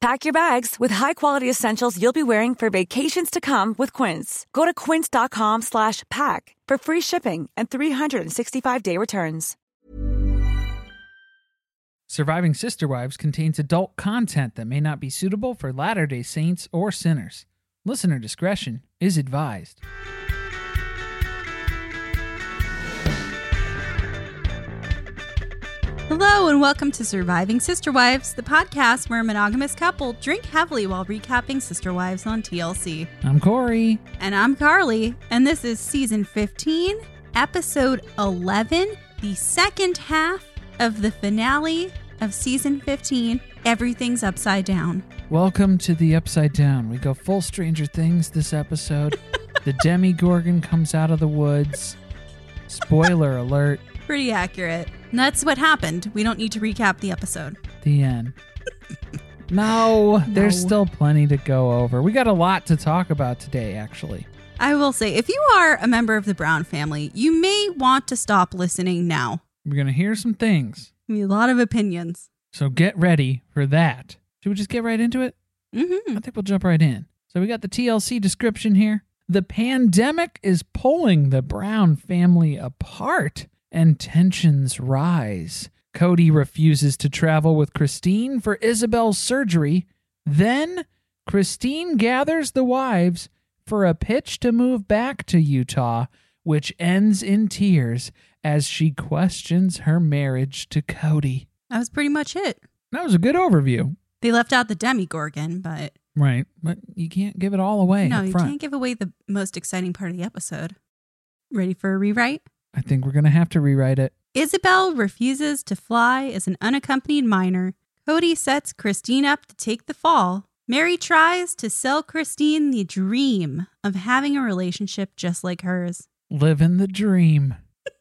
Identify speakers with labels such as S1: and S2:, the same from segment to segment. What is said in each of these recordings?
S1: Pack your bags with high-quality essentials you'll be wearing for vacations to come with Quince. Go to quince.com slash pack for free shipping and 365-day returns.
S2: Surviving Sister Wives contains adult content that may not be suitable for Latter-day Saints or sinners. Listener discretion is advised.
S3: Hello, and welcome to Surviving Sister Wives, the podcast where a monogamous couple drink heavily while recapping Sister Wives on TLC.
S2: I'm Corey.
S3: And I'm Carly, and this is season 15, episode 11, the second half of the finale of season 15 Everything's Upside Down.
S2: Welcome to the Upside Down. We go full Stranger Things this episode. the Demogorgon comes out of the woods. Spoiler alert.
S3: Pretty accurate. And that's what happened. We don't need to recap the episode.
S2: The end. No, there's still plenty to go over. We got a lot to talk about today, actually.
S3: I will say, if you are a member of the Brown family, you may want to stop listening now.
S2: We're going to hear some things.
S3: A lot of opinions.
S2: So get ready for that. Should we just get right into it?
S3: hmm
S2: I think we'll jump right in. So we got the TLC description here. The pandemic is pulling the Brown family apart and tensions rise. Cody refuses to travel with Christine for Isabel's surgery. Then Christine gathers the wives for a pitch to move back to Utah, which ends in tears as she questions her marriage to Cody.
S3: That was pretty much it.
S2: That was a good overview.
S3: They left out the Demogorgon, but
S2: Right. But you can't give it all away
S3: no, you
S2: front.
S3: can't give away the most exciting part of the episode. Ready for a rewrite?
S2: I think we're going to have to rewrite it.
S3: Isabel refuses to fly as an unaccompanied minor. Cody sets Christine up to take the fall. Mary tries to sell Christine the dream of having a relationship just like hers.
S2: Living the dream.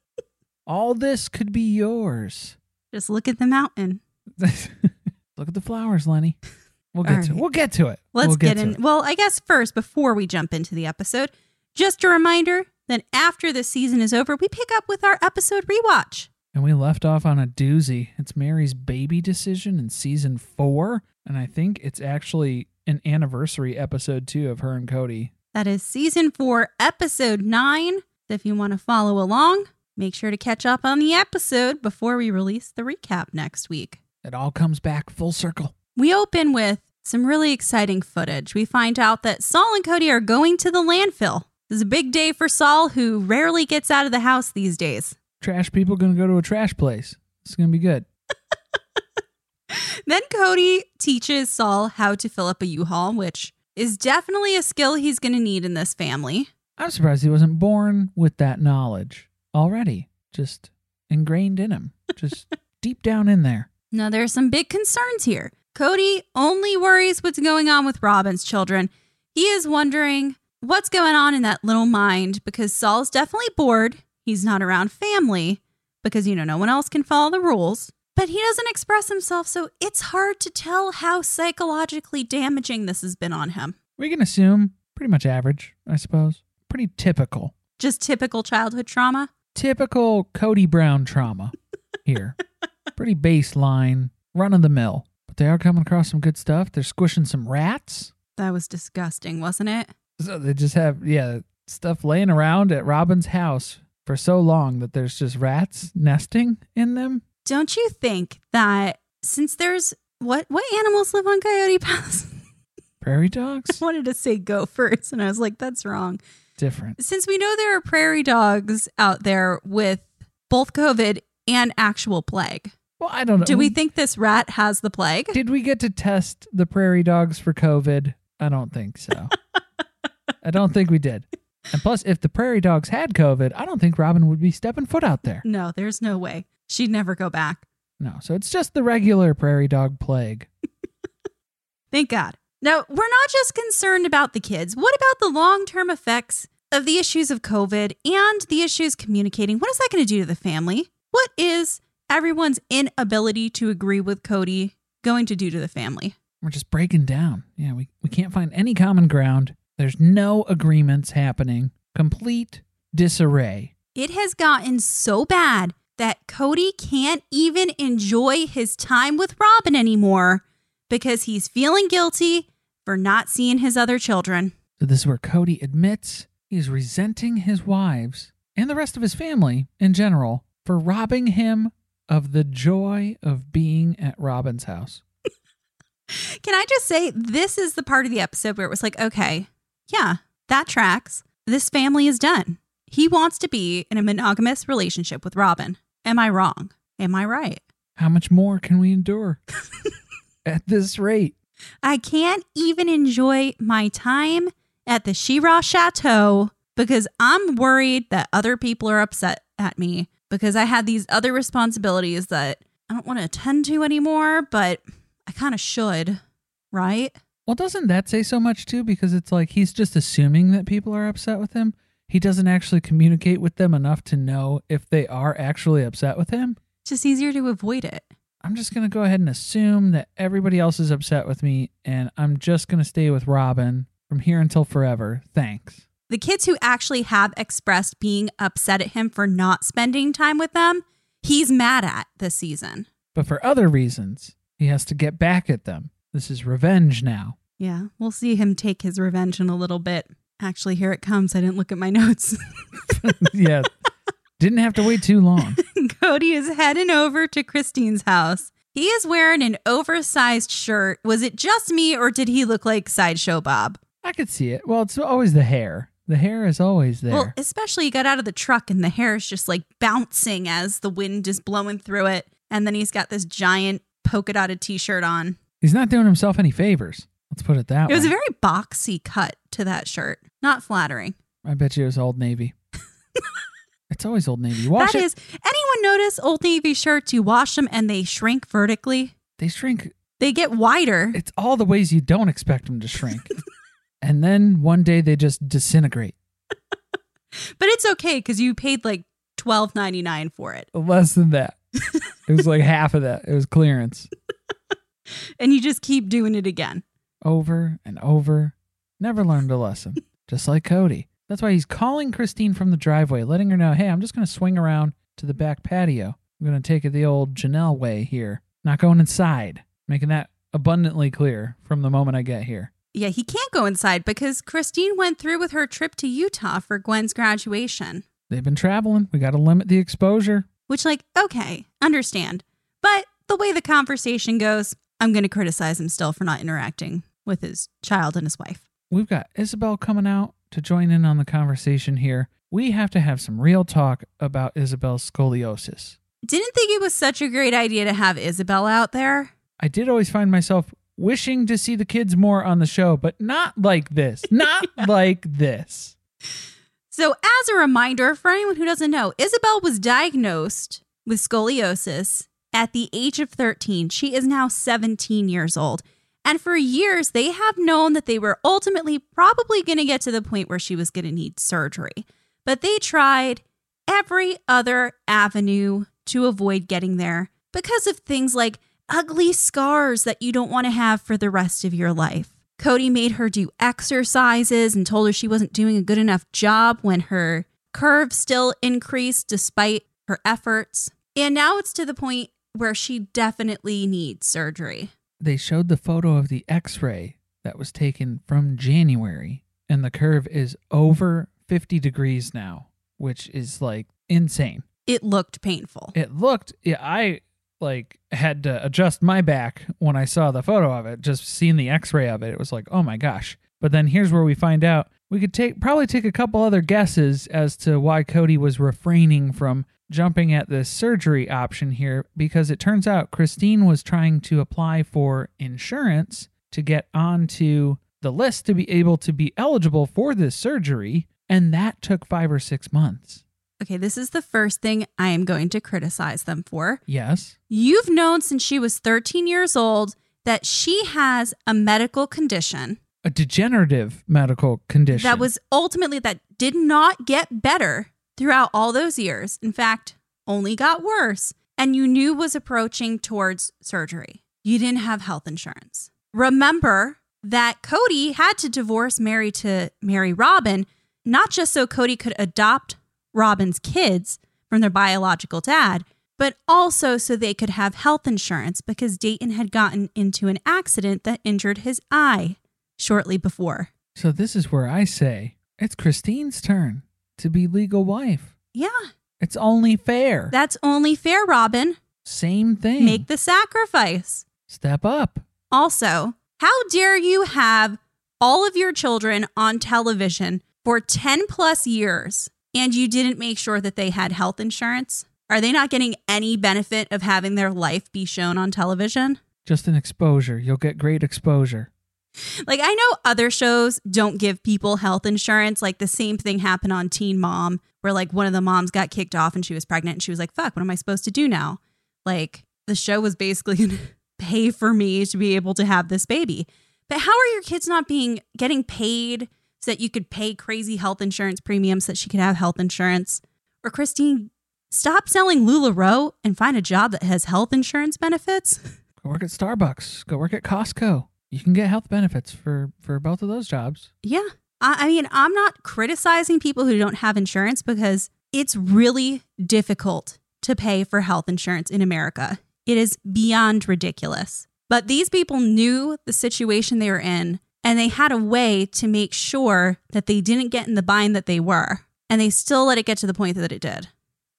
S2: all this could be yours.
S3: Just look at the mountain.
S2: Look at the flowers, Lenny. We'll get
S3: All
S2: to
S3: right.
S2: we'll get to it.
S3: Let's
S2: We'll
S3: get,
S2: to
S3: in.
S2: it.
S3: Well, I guess first, before we jump into the episode, just a reminder that after the season is over, we pick up with our episode rewatch.
S2: And we left off on a doozy. It's Mary's baby decision in season four. And I think it's actually an anniversary episode too of her and Cody.
S3: That is season four, episode nine. So if you want to follow along, make sure to catch up on the episode before we release the recap next week.
S2: It all comes back full circle.
S3: We open with some really exciting footage. We find out that Saul and Cody are going to the landfill. This is a big day for Saul, who rarely gets out of the house these days.
S2: Trash people gonna go to a trash place. It's gonna be good.
S3: Then Cody teaches Saul how to fill up a U-Haul, which is definitely a skill he's going to need in this family.
S2: I'm surprised he wasn't born with that knowledge already, just ingrained in him, just deep down in there.
S3: Now, there are some big concerns here. Cody only worries what's going on with Robin's children. He is wondering what's going on in that little mind because Saul's definitely bored. He's not around family because, you know, no one else can follow the rules. But he doesn't express himself, so it's hard to tell how psychologically damaging this has been on him.
S2: We can assume pretty much average, I suppose. Pretty typical.
S3: Just typical childhood trauma.
S2: typical Cody Brown trauma here. Pretty baseline, run of the mill. But they are coming across some good stuff. They're squishing some rats.
S3: That was disgusting, wasn't it?
S2: So they just have, yeah, stuff laying around at Robin's house for so long that there's just rats nesting in them.
S3: Don't you think that since there's what what animals live on Coyote Pass?
S2: Prairie
S3: I
S2: dogs?
S3: wanted to say gophers, and I was like, that's wrong.
S2: Different.
S3: Since we know there are prairie dogs out there with both COVID and actual plague,
S2: Well, I don't know.
S3: do we think this rat has the plague?
S2: Did we get to test the prairie dogs for COVID? I don't think so. I don't think we did. And plus, if the prairie dogs had COVID, I don't think Robin would be stepping foot out there.
S3: No, there's no way. She'd never go back.
S2: No, so it's just the regular prairie dog plague.
S3: Thank God. Now, we're not just concerned about the kids. What about the long term effects of the issues of COVID and the issues communicating? What is that going to do to the family? What is everyone's inability to agree with Cody going to do to the family?
S2: We're just breaking down. Yeah, we, we can't find any common ground. There's no agreements happening. Complete disarray.
S3: It has gotten so bad that Cody can't even enjoy his time with Robin anymore because he's feeling guilty for not seeing his other children.
S2: So this is where Cody admits he's resenting his wives and the rest of his family in general for robbing him of the joy of being at Robin's house.
S3: Can I just say, this is the part of the episode where it was like, okay, yeah, that tracks. This family is done. He wants to be in a monogamous relationship with Robin. Am I wrong? Am I right?
S2: How much more can we endure at this rate?
S3: I can't even enjoy my time at the Shira Chateau because I'm worried that other people are upset at me because I had these other responsibilities that I don't want to attend to anymore, but I kind of should, right?
S2: Well, doesn't that say so much too? Because it's like he's just assuming that people are upset with him. He doesn't actually communicate with them enough to know if they are actually upset with him.
S3: It's just easier to avoid it.
S2: I'm just going to go ahead and assume that everybody else is upset with me and I'm just going to stay with Robin from here until forever. Thanks.
S3: The kids who actually have expressed being upset at him for not spending time with them, he's mad at this season.
S2: But for other reasons, he has to get back at them. This is revenge now.
S3: Yeah, we'll see him take his revenge in a little bit. Actually, here it comes. I didn't look at my notes.
S2: yeah. Didn't have to wait too long.
S3: Cody is heading over to Christine's house. He is wearing an oversized shirt. Was it just me or did he look like Sideshow Bob?
S2: I could see it. Well, it's always the hair. The hair is always there.
S3: Well, especially he got out of the truck and the hair is just like bouncing as the wind is blowing through it. And then he's got this giant polka dotted t shirt on.
S2: He's not doing himself any favors. Let's put it that way.
S3: It was a very boxy cut to that shirt. Not flattering.
S2: I bet you it was Old Navy. it's always Old Navy. Wash
S3: That
S2: it.
S3: is, anyone notice Old Navy shirts? You wash them and they shrink vertically.
S2: They shrink.
S3: They get wider.
S2: It's all the ways you don't expect them to shrink. and then one day they just disintegrate.
S3: But it's okay because you paid like twelve ninety nine for it,
S2: Less than that. it was like half of that. It was clearance.
S3: and you just keep doing it again.
S2: Over and over. Never learned a lesson. Just like Cody. That's why he's calling Christine from the driveway, letting her know, hey, I'm just going to swing around to the back patio. I'm going to take it the old Janelle way here. Not going inside. Making that abundantly clear from the moment I get here.
S3: Yeah, he can't go inside because Christine went through with her trip to Utah for Gwen's graduation.
S2: They've been traveling. We got to limit the exposure.
S3: Which, like, okay, understand. But the way the conversation goes, I'm going to criticize him still for not interacting with his child and his wife.
S2: We've got Isabel coming out to join in on the conversation here. We have to have some real talk about Isabel's scoliosis.
S3: Didn't think it was such a great idea to have Isabel out there.
S2: I did always find myself wishing to see the kids more on the show, but not like this. Not like this.
S3: So, as a reminder for anyone who doesn't know, Isabel was diagnosed with scoliosis at the age of 13. She is now 17 years old. And for years, they have known that they were ultimately probably going to get to the point where she was going to need surgery. But they tried every other avenue to avoid getting there because of things like ugly scars that you don't want to have for the rest of your life. Cody made her do exercises and told her she wasn't doing a good enough job when her curve still increased despite her efforts. And now it's to the point where she definitely needs surgery.
S2: They showed the photo of the x ray that was taken from January, and the curve is over 50 degrees now, which is like insane.
S3: It looked painful.
S2: It looked, yeah, I like had to adjust my back when I saw the photo of it. Just seeing the x ray of it, it was like, oh my gosh. But then here's where we find out we could take probably take a couple other guesses as to why Cody was refraining from jumping at the surgery option here because it turns out Christine was trying to apply for insurance to get onto the list to be able to be eligible for this surgery and that took 5 or 6 months.
S3: Okay, this is the first thing I am going to criticize them for.
S2: Yes.
S3: You've known since she was 13 years old that she has a medical condition
S2: A degenerative medical condition.
S3: that was ultimately that did not get better throughout all those years. In fact, only got worse. And you knew was approaching towards surgery. You didn't have health insurance. Remember that Cody had to divorce Mary to marry Robin, not just so Cody could adopt Robin's kids from their biological dad, but also so they could have health insurance because Dayton had gotten into an accident that injured his eye shortly before.
S2: So this is where I say it's Christine's turn to be legal wife.
S3: Yeah,
S2: It's only fair.
S3: that's only fair, Robin.
S2: Same thing.
S3: Make the sacrifice.
S2: Step up.
S3: Also, how dare you have all of your children on television for 10 plus years and you didn't make sure that they had health insurance? Are they not getting any benefit of having their life be shown on television?
S2: Just an exposure. You'll get great exposure.
S3: Like, I know other shows don't give people health insurance. Like, the same thing happened on Teen Mom, where like one of the moms got kicked off and she was pregnant and she was like, fuck, what am I supposed to do now? Like, the show was basically going to pay for me to be able to have this baby. But how are your kids not being getting paid so that you could pay crazy health insurance premiums so that she could have health insurance? Or Christine, stop selling LuLaRoe and find a job that has health insurance benefits.
S2: Go work at Starbucks. Go work at Costco. You can get health benefits for for both of those jobs.
S3: Yeah. I, I mean, I'm not criticizing people who don't have insurance because it's really difficult to pay for health insurance in America. It is beyond ridiculous. But these people knew the situation they were in and they had a way to make sure that they didn't get in the bind that they were. And they still let it get to the point that it did.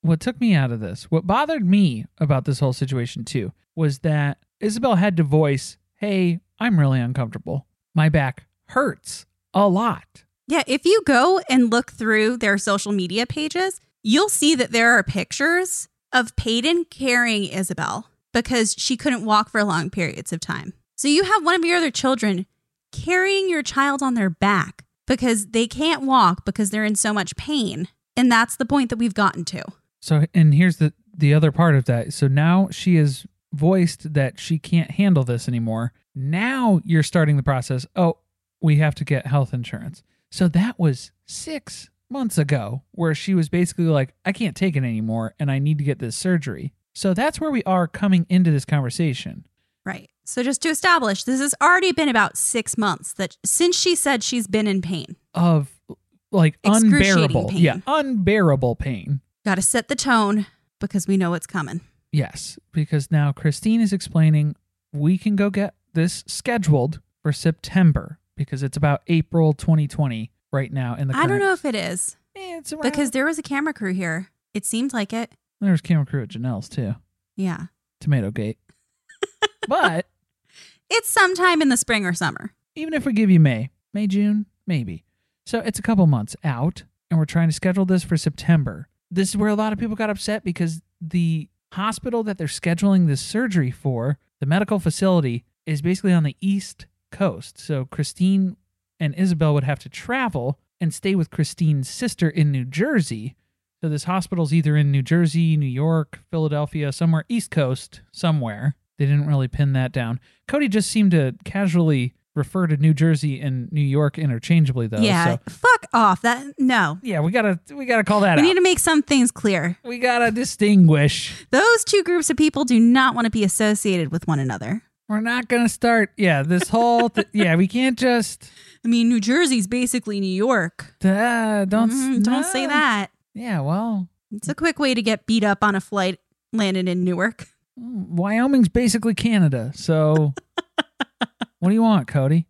S2: What took me out of this, what bothered me about this whole situation too, was that Isabel had to voice, "Hey, I'm really uncomfortable. My back hurts a lot."
S3: Yeah, if you go and look through their social media pages, you'll see that there are pictures of Paedon carrying Isabel because she couldn't walk for long periods of time. So you have one of your other children carrying your child on their back because they can't walk because they're in so much pain. And that's the point that we've gotten to.
S2: So, and here's the the other part of that. So now she has voiced that she can't handle this anymore. Now you're starting the process. Oh, we have to get health insurance. So that was 6 months ago where she was basically like, I can't take it anymore and I need to get this surgery. So that's where we are coming into this conversation.
S3: Right. So just to establish, this has already been about six months that since she said she's been in pain.
S2: of like unbearable
S3: pain.
S2: yeah unbearable pain
S3: Got to set the tone because we know it's coming.
S2: Yes because now christine is explaining we can go get this scheduled for september because it's about april 2020 right now in the
S3: I don't know if it is.
S2: Eh,
S3: Because there was a camera crew here. It seemed like it.
S2: There was camera crew at janelle's too
S3: Yeah.
S2: tomato gate but
S3: It's sometime in the spring or summer.
S2: even if we give you may may june maybe so it's a couple months out and we're trying to schedule this for september this is where a lot of people got upset because the hospital that they're scheduling this surgery for the medical facility is basically on the east coast. So christine and isabel would have to travel and stay with christine's sister in new jersey. So this hospital's either in new jersey new york philadelphia somewhere east coast somewhere. They didn't really pin that down. Cody just seemed to casually refer to new jersey and new york interchangeably though
S3: yeah.
S2: so
S3: Fuck off. That no.
S2: yeah we gotta we gotta call that
S3: We
S2: out
S3: need to make some things clear.
S2: we gotta distinguish
S3: Those two groups of people do not want to be associated with one another.
S2: we're not gonna start yeah this whole th- yeah we can't just
S3: I mean, New Jersey's basically New York.
S2: uh, don't
S3: Mhm, don't say that.
S2: Yeah, well,
S3: It's a quick way to get beat up on a flight landed in Newark.
S2: Wyoming's basically Canada. So what do you want, Cody?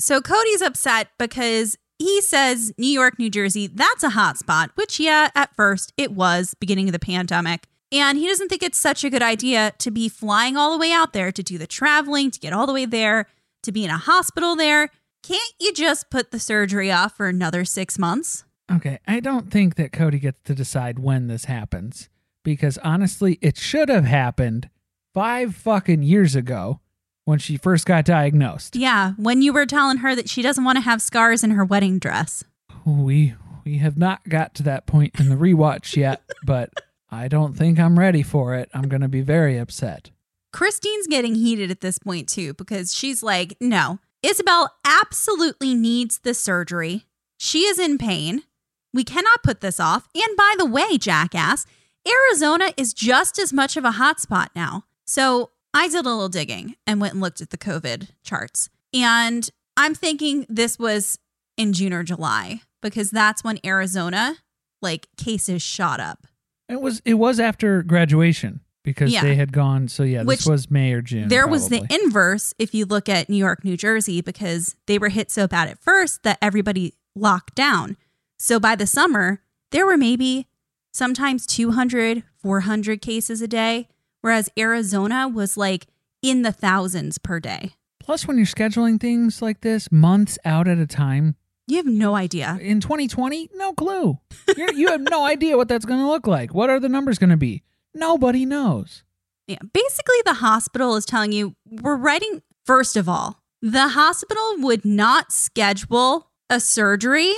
S3: So Cody's upset because he says New York, New Jersey, that's a hot spot, which, yeah, at first it was, beginning of the pandemic. And he doesn't think it's such a good idea to be flying all the way out there to do the traveling, to get all the way there, to be in a hospital there. Can't you just put the surgery off for another six months?
S2: Okay, I don't think that Cody gets to decide when this happens because honestly, it should have happened five fucking years ago when she first got diagnosed.
S3: Yeah, when you were telling her that she doesn't want to have scars in her wedding dress.
S2: We we have not got to that point in the rewatch yet, but I don't think I'm ready for it. I'm going to be very upset.
S3: Christine's getting heated at this point too because she's like, no, Isabel absolutely needs the surgery. She is in pain. We cannot put this off. And by the way, jackass, Arizona is just as much of a hotspot now. So I did a little digging and went and looked at the COVID charts. And I'm thinking this was in June or July because that's when Arizona, like, cases shot up.
S2: It was it was after graduation because
S3: Yeah.
S2: they had gone. So yeah,
S3: Which
S2: this was May or June.
S3: There was the inverse if you look at New York, New Jersey, because they were hit so bad at first that everybody locked down. So by the summer, there were maybe sometimes 200, 400 cases a day, whereas Arizona was like in the thousands per day.
S2: Plus, when you're scheduling things like this months out at a time,
S3: You have no idea.
S2: in 2020, no clue. You're, you have no idea what that's going to look like. What are the numbers going to be? Nobody knows.
S3: Yeah. Basically, the hospital is telling you we're writing, first of all, the hospital would not schedule a surgery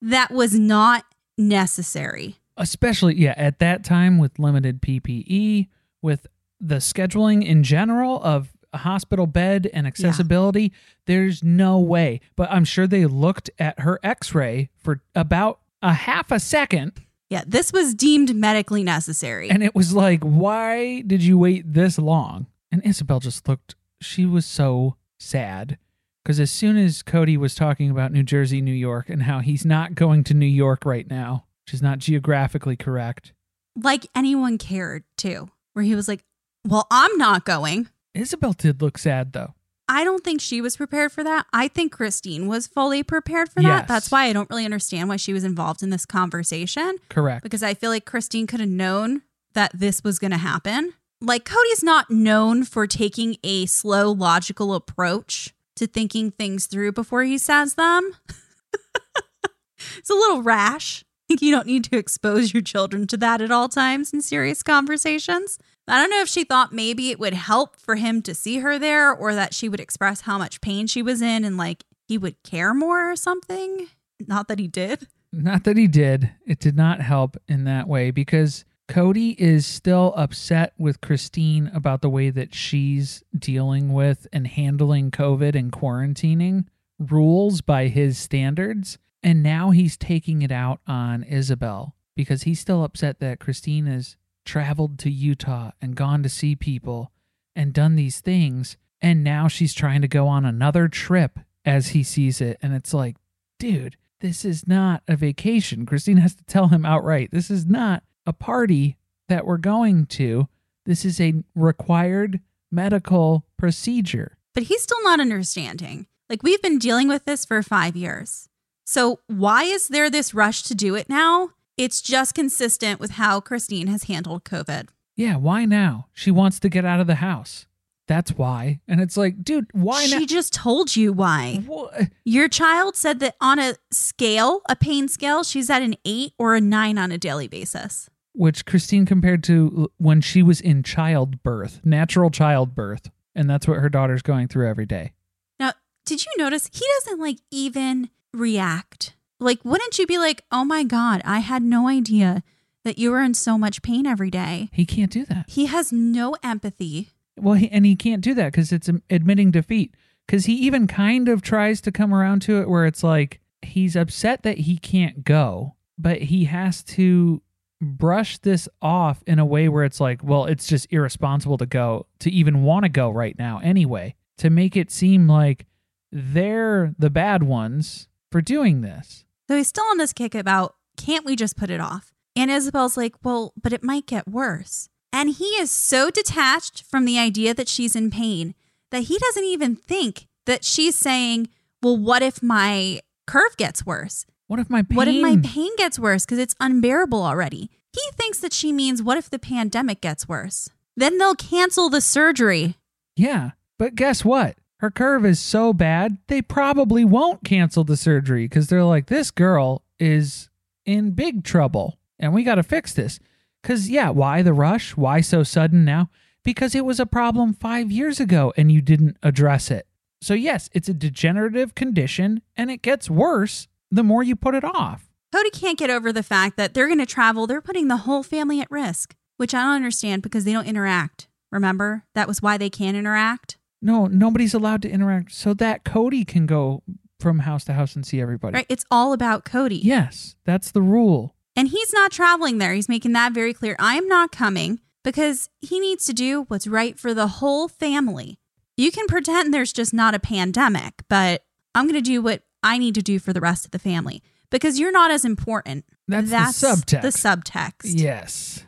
S3: that was not necessary.
S2: Especially, yeah, at that time with limited PPE, with the scheduling in general of a hospital bed and accessibility, there's no way. But I'm sure they looked at her x ray for about a half a second
S3: Yeah, this was deemed medically necessary.
S2: And it was like, why did you wait this long? And Isabel just looked, she was so sad. Because as soon as Cody was talking about New Jersey, New York, and how he's not going to New York right now, which is not geographically correct,
S3: like anyone cared too, where he was like, Well, I'm not going.
S2: Isabel did look sad though.
S3: I don't think she was prepared for that. I think Christine was fully prepared for that.
S2: Yes.
S3: That's why I don't really understand why she was involved in this conversation
S2: Correct.
S3: because I feel like Christine could have known that this was going to happen. Like, Cody's not known for taking a slow, logical approach to thinking things through before he says them. it's a little rash. You don't need to expose your children to that at all times in serious conversations. I don't know if she thought maybe it would help for him to see her there or that she would express how much pain she was in and like he would care more or something. Not that he did.
S2: Not that he did. It did not help in that way because Cody is still upset with Christine about the way that she's dealing with and handling COVID and quarantining rules by his standards. And now he's taking it out on Isabel because he's still upset that Christine has traveled to Utah and gone to see people and done these things. And now she's trying to go on another trip as he sees it. And it's like, dude, this is not a vacation. Christine has to tell him outright, this is not a party that we're going to. This is a required medical procedure.
S3: But he's still not understanding. Like, we've been dealing with this for five years. So, why is there this rush to do it now? It's just consistent with how Christine has handled COVID.
S2: Yeah, why now? She wants to get out of the house. That's why. And it's like, dude, why not
S3: she
S2: now?
S3: just told you why.
S2: Wha-
S3: Your child said that on a scale, a pain scale, she's at an eight or a nine on a daily basis.
S2: Which Christine compared to when she was in childbirth, natural childbirth. And that's what her daughter's going through every day.
S3: Now, did you notice he doesn't like even react? Like, wouldn't you be like, oh my God, I had no idea that you were in so much pain every day?
S2: He can't do that.
S3: He has no empathy.
S2: Well, he, and he can't do that because it's admitting defeat. Because he even kind of tries to come around to it where it's like he's upset that he can't go, but he has to brush this off in a way where it's like, well, it's just irresponsible to go, to even want to go right now anyway, to make it seem like they're the bad ones for doing this.
S3: So he's still on this kick about, can't we just put it off? And Isabel's like, well, but it might get worse. And he is so detached from the idea that she's in pain that he doesn't even think that she's saying, well, what if my curve gets worse?
S2: What if my pain?
S3: What if my pain gets worse because it's unbearable already? He thinks that she means, what if the pandemic gets worse? Then they'll cancel the surgery.
S2: Yeah, but guess what? Her curve is so bad, they probably won't cancel the surgery because they're like, this girl is in big trouble and we got to fix this. Because, yeah, why the rush? Why so sudden now? Because it was a problem five years ago and you didn't address it. So, yes, it's a degenerative condition and it gets worse the more you put it off.
S3: Cody can't get over the fact that they're going to travel. They're putting the whole family at risk, which I don't understand because they don't interact. Remember? That was why they can't interact.
S2: No, nobody's allowed to interact so that Cody can go from house to house and see everybody.
S3: Right? It's all about Cody.
S2: Yes, that's the rule.
S3: And he's not traveling there. He's making that very clear. I am not coming because he needs to do what's right for the whole family. You can pretend there's just not a pandemic, but I'm going to do what I need to do for the rest of the family because you're not as important.
S2: That's, the subtext.
S3: The subtext.
S2: Yes.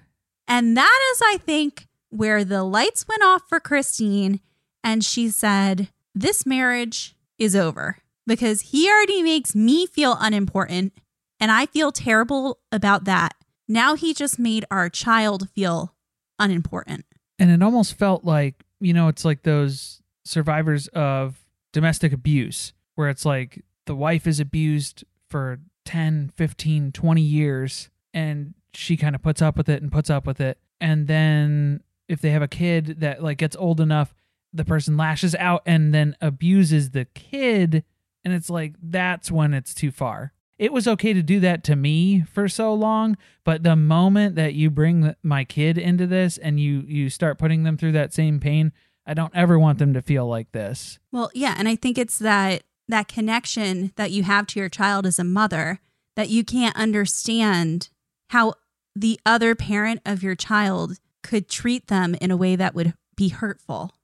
S3: And that is, I think, where the lights went off for Christine. And she said, This marriage is over because he already makes me feel unimportant. And I feel terrible about that. Now he just made our child feel unimportant.
S2: And it almost felt like, you know, it's like those survivors of domestic abuse where it's like the wife is abused for 10, 15, 20 years and she kind of puts up with it and puts up with it. And then if they have a kid that like gets old enough, the person lashes out and then abuses the kid and it's like that's when it's too far. It was okay to do that to me for so long, but the moment that you bring my kid into this and you you start putting them through that same pain, I don't ever want them to feel like this.
S3: Well, yeah, and I think it's that that connection that you have to your child as a mother that you can't understand how the other parent of your child could treat them in a way that would be hurtful.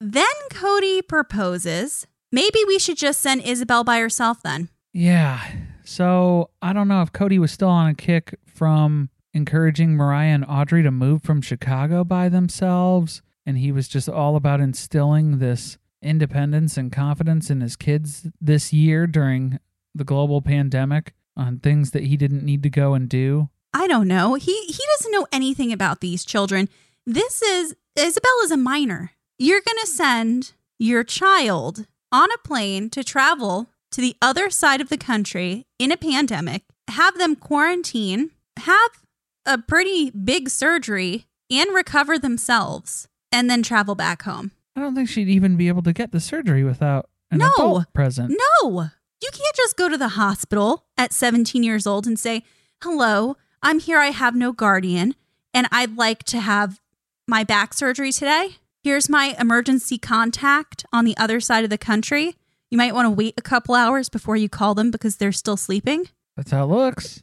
S3: Then Cody proposes. Maybe we should just send Isabel by herself then.
S2: Yeah. So I don't know if Cody was still on a kick from encouraging Mariah and Audrey to move from Chicago by themselves. And he was just all about instilling this independence and confidence in his kids this year during the global pandemic on things that he didn't need to go and do.
S3: I don't know. He he doesn't know anything about these children. This is Isabel is a minor. You're going to send your child on a plane to travel to the other side of the country in a pandemic, have them quarantine, have a pretty big surgery and recover themselves and then travel back home.
S2: I don't think she'd even be able to get the surgery without an
S3: No.
S2: adult present.
S3: No, you can't just go to the hospital at 17 years old and say, Hello, I'm here. I have no guardian, and I'd like to have my back surgery today. Here's my emergency contact on the other side of the country. You might want to wait a couple hours before you call them because they're still sleeping.
S2: That's how it looks.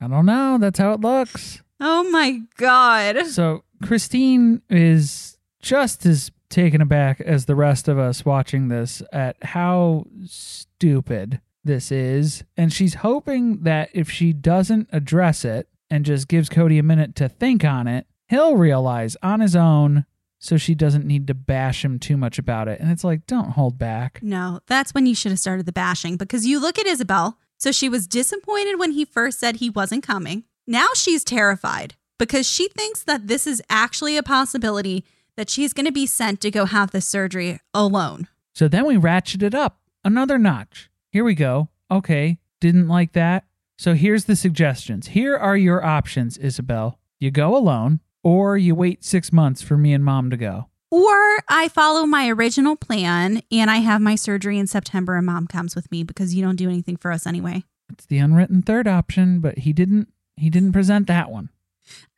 S2: I don't know. That's how it looks.
S3: Oh my God.
S2: So Christine is just as taken aback as the rest of us watching this at how stupid this is. And she's hoping that if she doesn't address it and just gives Cody a minute to think on it, he'll realize on his own so she doesn't need to bash him too much about it. And it's like, don't hold back.
S3: No, that's when you should have started the bashing because you look at Isabel. So she was disappointed when he first said he wasn't coming. Now she's terrified because she thinks that this is actually a possibility that she's going to be sent to go have the surgery alone.
S2: So then we ratchet it up another notch. Here we go. Okay, didn't like that. So here's the suggestions. Here are your options, Isabel. You go alone, or you wait six months for me and mom to go.
S3: Or I follow my original plan and I have my surgery in September and mom comes with me because you don't do anything for us anyway.
S2: It's the unwritten third option, but he didn't he didn't present that one.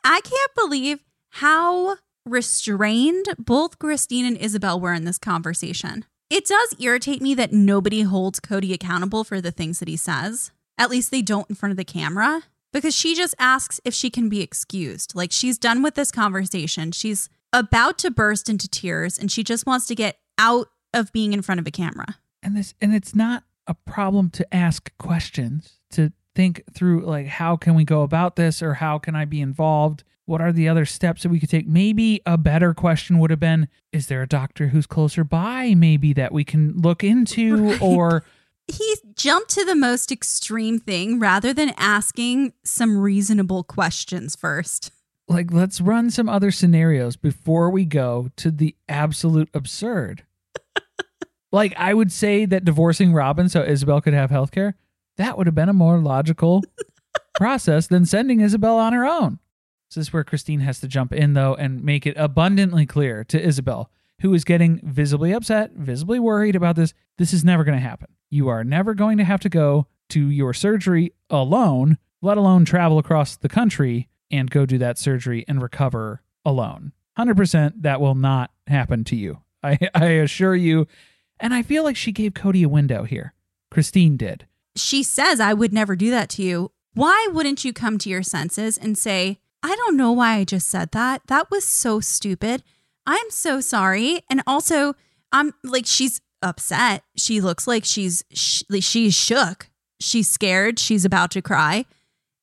S3: I can't believe how restrained both Christine and Isabel were in this conversation. It does irritate me that nobody holds Cody accountable for the things that he says. At least they don't in front of the camera because she just asks if she can be excused. Like she's done with this conversation. She's about to burst into tears and she just wants to get out of being in front of a camera.
S2: And this and it's not a problem to ask questions, to think through like how can we go about this or how can I be involved? What are the other steps that we could take? Maybe a better question would have been is there a doctor who's closer by maybe that we can look into
S3: Right.
S2: or
S3: He jumped to the most extreme thing rather than asking some reasonable questions first.
S2: like let's run some other scenarios before we go to the absolute absurd. like I would say that divorcing Robin so Isabel could have health care, that would have been a more logical process than sending Isabel on her own. This is where Christine has to jump in though and make it abundantly clear to Isabel, who is getting visibly upset, visibly worried about this. This is never going to happen. You are never going to have to go to your surgery alone, let alone travel across the country and go do that surgery and recover alone. 100% that will not happen to you. I, I assure you. And I feel like she gave Cody a window here. Christine did.
S3: She says, I would never do that to you. Why wouldn't you come to your senses and say, I don't know why I just said that. That was so stupid. I'm so sorry. And also, I'm like, she's upset. She looks like she's sh- she's shook. She's scared. She's about to cry.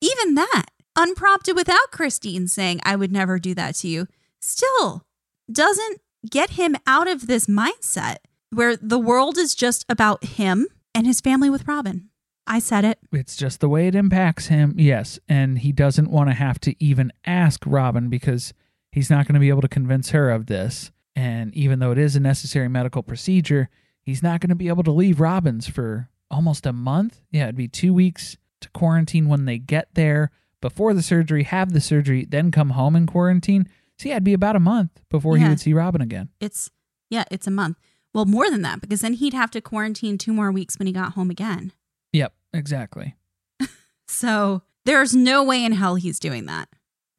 S3: Even that, unprompted without Christine saying, I would never do that to you, still doesn't get him out of this mindset where the world is just about him and his family with Robin. I said it.
S2: It's just the way it impacts him. Yes. And he doesn't want to have to even ask Robin because he's not going to be able to convince her of this. And even though it is a necessary medical procedure, he's not going to be able to leave Robin's for almost a month. Yeah, it'd be two weeks to quarantine when they get there before the surgery, have the surgery, then come home and quarantine. So yeah, it'd be about a month before he would see Robin again.
S3: It's, yeah, it's a month. Well, more than that, because then he'd have to quarantine two more weeks when he got home again.
S2: Yep, exactly.
S3: So there's no way in hell he's doing that.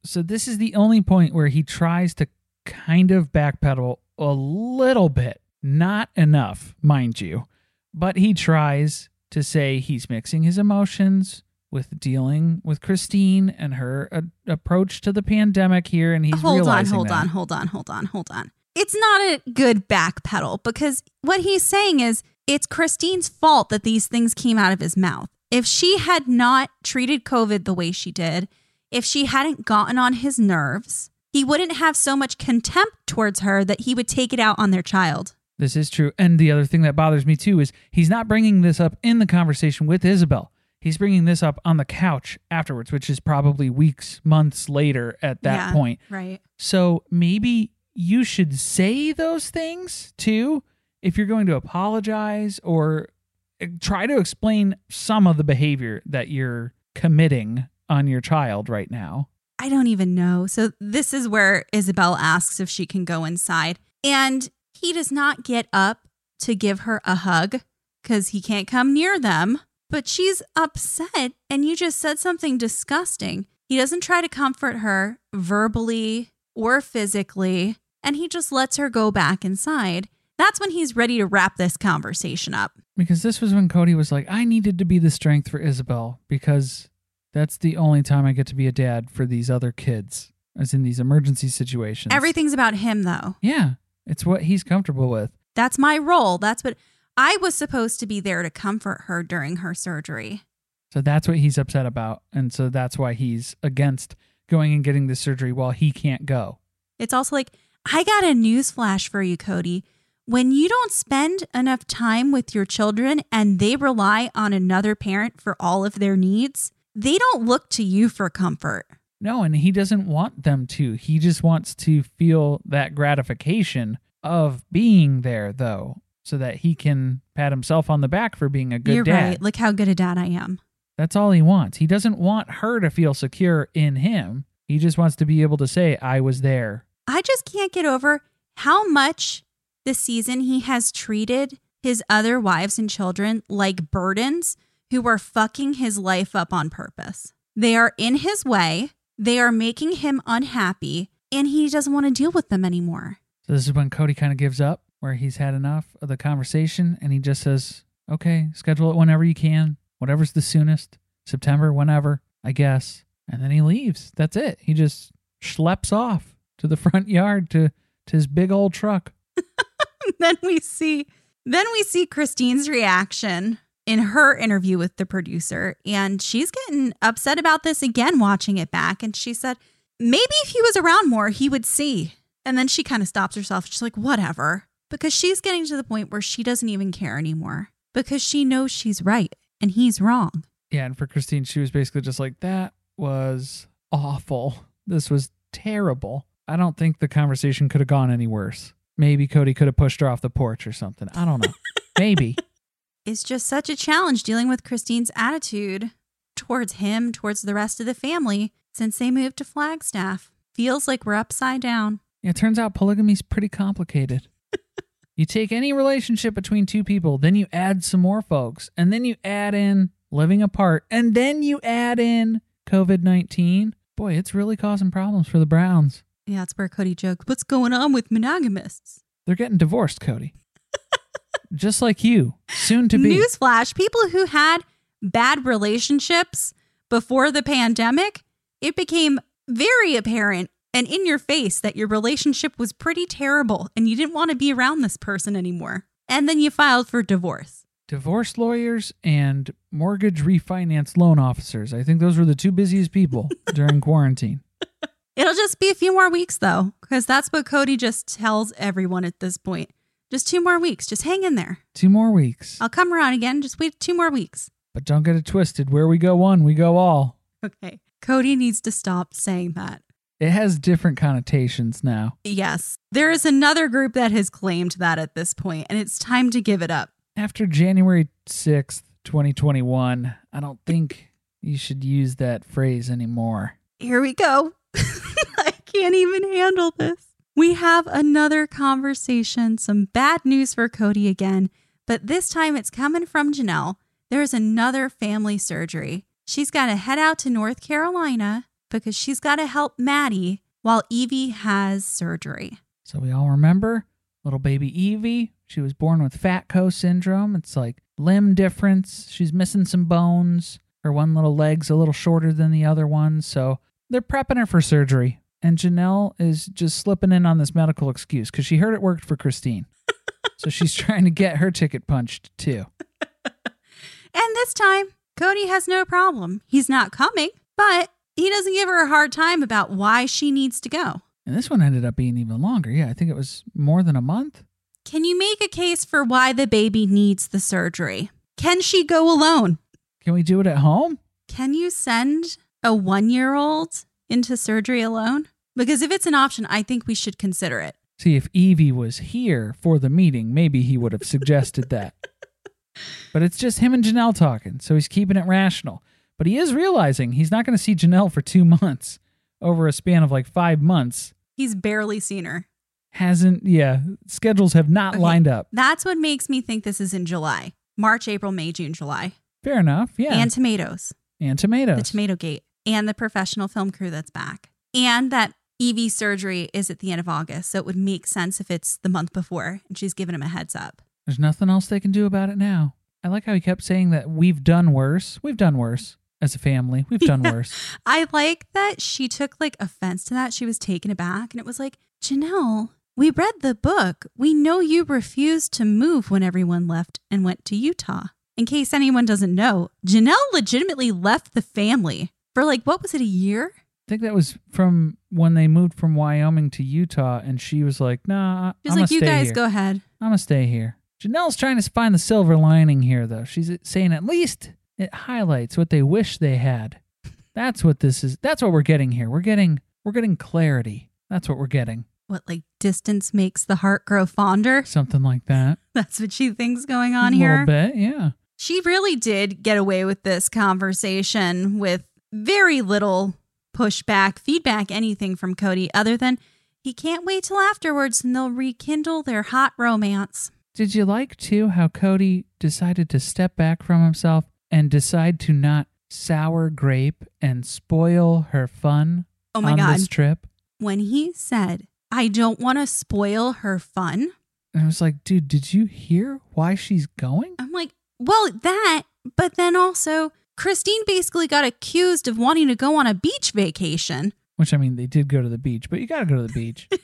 S2: So this is the only point where he tries to kind of backpedal a little bit, not enough, mind you, but he tries to say he's mixing his emotions with dealing with Christine and her uh, approach to the pandemic here, and he's
S3: hold on, hold
S2: that.
S3: on, hold on, hold on, hold on. It's not a good backpedal because what he's saying is it's Christine's fault that these things came out of his mouth. If she had not treated COVID the way she did, if she hadn't gotten on his nerves, he wouldn't have so much contempt towards her that he would take it out on their child.
S2: This is true. And the other thing that bothers me too is he's not bringing this up in the conversation with Isabel. He's bringing this up on the couch afterwards, which is probably weeks, months later at that
S3: Yeah,
S2: point.
S3: Right.
S2: So maybe you should say those things too if you're going to apologize or uh, try to explain some of the behavior that you're committing on your child right now.
S3: I don't even know. So this is where Isabel asks if she can go inside. And he does not get up to give her a hug because he can't come near them. But she's upset and you just said something disgusting. He doesn't try to comfort her verbally or physically, and he just lets her go back inside. That's when he's ready to wrap this conversation up.
S2: Because this was when Cody was like, I needed to be the strength for Isabel because that's the only time I get to be a dad for these other kids, as in these emergency situations.
S3: Everything's about him, though.
S2: Yeah, it's what he's comfortable with.
S3: That's my role. That's what I was supposed to be there to comfort her during her surgery.
S2: So that's what he's upset about. And so that's why he's against going and getting the surgery while he can't go.
S3: It's also like, I got a news flash for you, Cody. When you don't spend enough time with your children and they rely on another parent for all of their needs, they don't look to you for comfort.
S2: No, and he doesn't want them to. He just wants to feel that gratification of being there, though, so that he can pat himself on the back for being a good
S3: You're
S2: dad.
S3: right. Look how good a dad I am.
S2: That's all he wants. He doesn't want her to feel secure in him. He just wants to be able to say, I was there.
S3: I just can't get over how much this season he has treated his other wives and children like burdens who are fucking his life up on purpose. They are in his way, they are making him unhappy, and he doesn't want to deal with them anymore.
S2: So this is when Kody kind of gives up, where he's had enough of the conversation and he just says, okay, schedule it whenever you can, whatever's the soonest, September, whenever, I guess. And then he leaves. That's it. He just schleps off to the front yard to, to his big old truck.
S3: then we see then we see Christine's reaction in her interview with the producer and she's getting upset about this again watching it back and she said maybe if he was around more he would see and then she kind of stops herself she's like whatever because she's getting to the point where she doesn't even care anymore because she knows she's right and he's wrong
S2: Yeah, and for Christine, she was basically just like, that was awful. This was terrible. I don't think the conversation could have gone any worse. Maybe Kody could have pushed her off the porch or something. I don't know. Maybe.
S3: It's just such a challenge dealing with Christine's attitude towards him, towards the rest of the family since they moved to Flagstaff. Feels like we're upside down.
S2: Yeah, it turns out polygamy's pretty complicated. you take any relationship between two people, then you add some more folks, and then you add in living apart, and then you add in COVID 19. Boy, it's really causing problems for the Browns.
S3: Yeah, that's where Kody joked, What's going on with monogamists?
S2: They're getting divorced, Kody. Just like you, soon to be.
S3: Newsflash people who had bad relationships before the pandemic, it became very apparent and in your face that your relationship was pretty terrible and you didn't want to be around this person anymore. And then you filed for divorce.
S2: divorce lawyers and mortgage refinance loan officers. I think those were the two busiest people during quarantine.
S3: It'll just be a few more weeks though, because that's what Kody just tells everyone at this point. Just two more weeks. Just hang in there.
S2: Two more weeks.
S3: I'll come around again. Just wait two more weeks.
S2: But don't get it twisted. Where we go one, we go all.
S3: Okay. Kody needs to stop saying that.
S2: It has different connotations now.
S3: Yes. There is another group that has claimed that at this point, and it's time to give it up.
S2: After January 6th, 2021, I don't think you should use that phrase anymore.
S3: Here we go. I can't even handle this. We have another conversation, some bad news for Kody again, but this time it's coming from Janelle. There's another family surgery. She's got to head out to North Carolina because she's got to help Maddie while Evie has surgery.
S2: So we all remember little baby Evie. She was born with FATCO syndrome. It's like limb difference. She's missing some bones. Her one little leg's a little shorter than the other one. So they're prepping her for surgery. And Janelle is just slipping in on this medical excuse because she heard it worked for Christine. so she's trying to get her ticket punched too.
S3: And this time, Kody has no problem. He's not coming, but he doesn't give her a hard time about why she needs to go.
S2: And this one ended up being even longer. Yeah, I think it was more than a month.
S3: Can you make a case for why the baby needs the surgery? Can she go alone?
S2: Can we do it at home?
S3: Can you send a one year old into surgery alone? Because if it's an option, I think we should consider it.
S2: See, if Evie was here for the meeting, maybe he would have suggested that. But it's just him and Janelle talking, so he's keeping it rational. But he is realizing he's not going to see Janelle for two months over a span of like five months.
S3: He's barely seen her.
S2: Hasn't, yeah, schedules have not
S3: Okay.
S2: lined up.
S3: That's what makes me think this is in July March, April, May, June, July.
S2: Fair enough, yeah.
S3: And tomatoes,
S2: And tomatoes.
S3: the tomato gate, and the professional film crew that's back. And that Evie surgery is at the end of August. So it would make sense if it's the month before and she's given him a heads up.
S2: There's nothing else they can do about it now. I like how he kept saying that we've done worse. We've done worse as a family. We've done worse.
S3: I like that she took like offense to that. She was taken aback and it was like, Janelle, we read the book. We know you refused to move when everyone left and went to Utah. In case anyone doesn't know, Janelle legitimately left the family for like, what was it, a year?
S2: I think that was from when they moved from Wyoming to Utah, and she was like, "Nah,
S3: she's
S2: I'm
S3: like, you guys
S2: here.
S3: go ahead.
S2: I'm gonna stay here." Janelle's trying to find the silver lining here, though. She's saying at least it highlights what they wish they had. That's what this is. That's what we're getting here. We're getting we're getting clarity. That's what we're getting.
S3: What, like distance makes the heart grow fonder?
S2: Something like that.
S3: That's what she thinks going on
S2: A
S3: here.
S2: A little bit, yeah.
S3: She really did get away with this conversation with very little pushback, feedback, anything from Kody, other than he can't wait till afterwards and they'll rekindle their hot romance.
S2: Did you like too how Kody decided to step back from himself and decide to not sour grape and spoil her fun
S3: Oh my
S2: on
S3: God.
S2: this trip?
S3: When he said, I don't want to spoil her fun,
S2: And I was like, dude, did you hear why she's going?
S3: I'm like, well, that, but then also, Christine basically got accused of wanting to go on a beach vacation.
S2: Which I mean, they did go to the beach, but you got to go to the beach.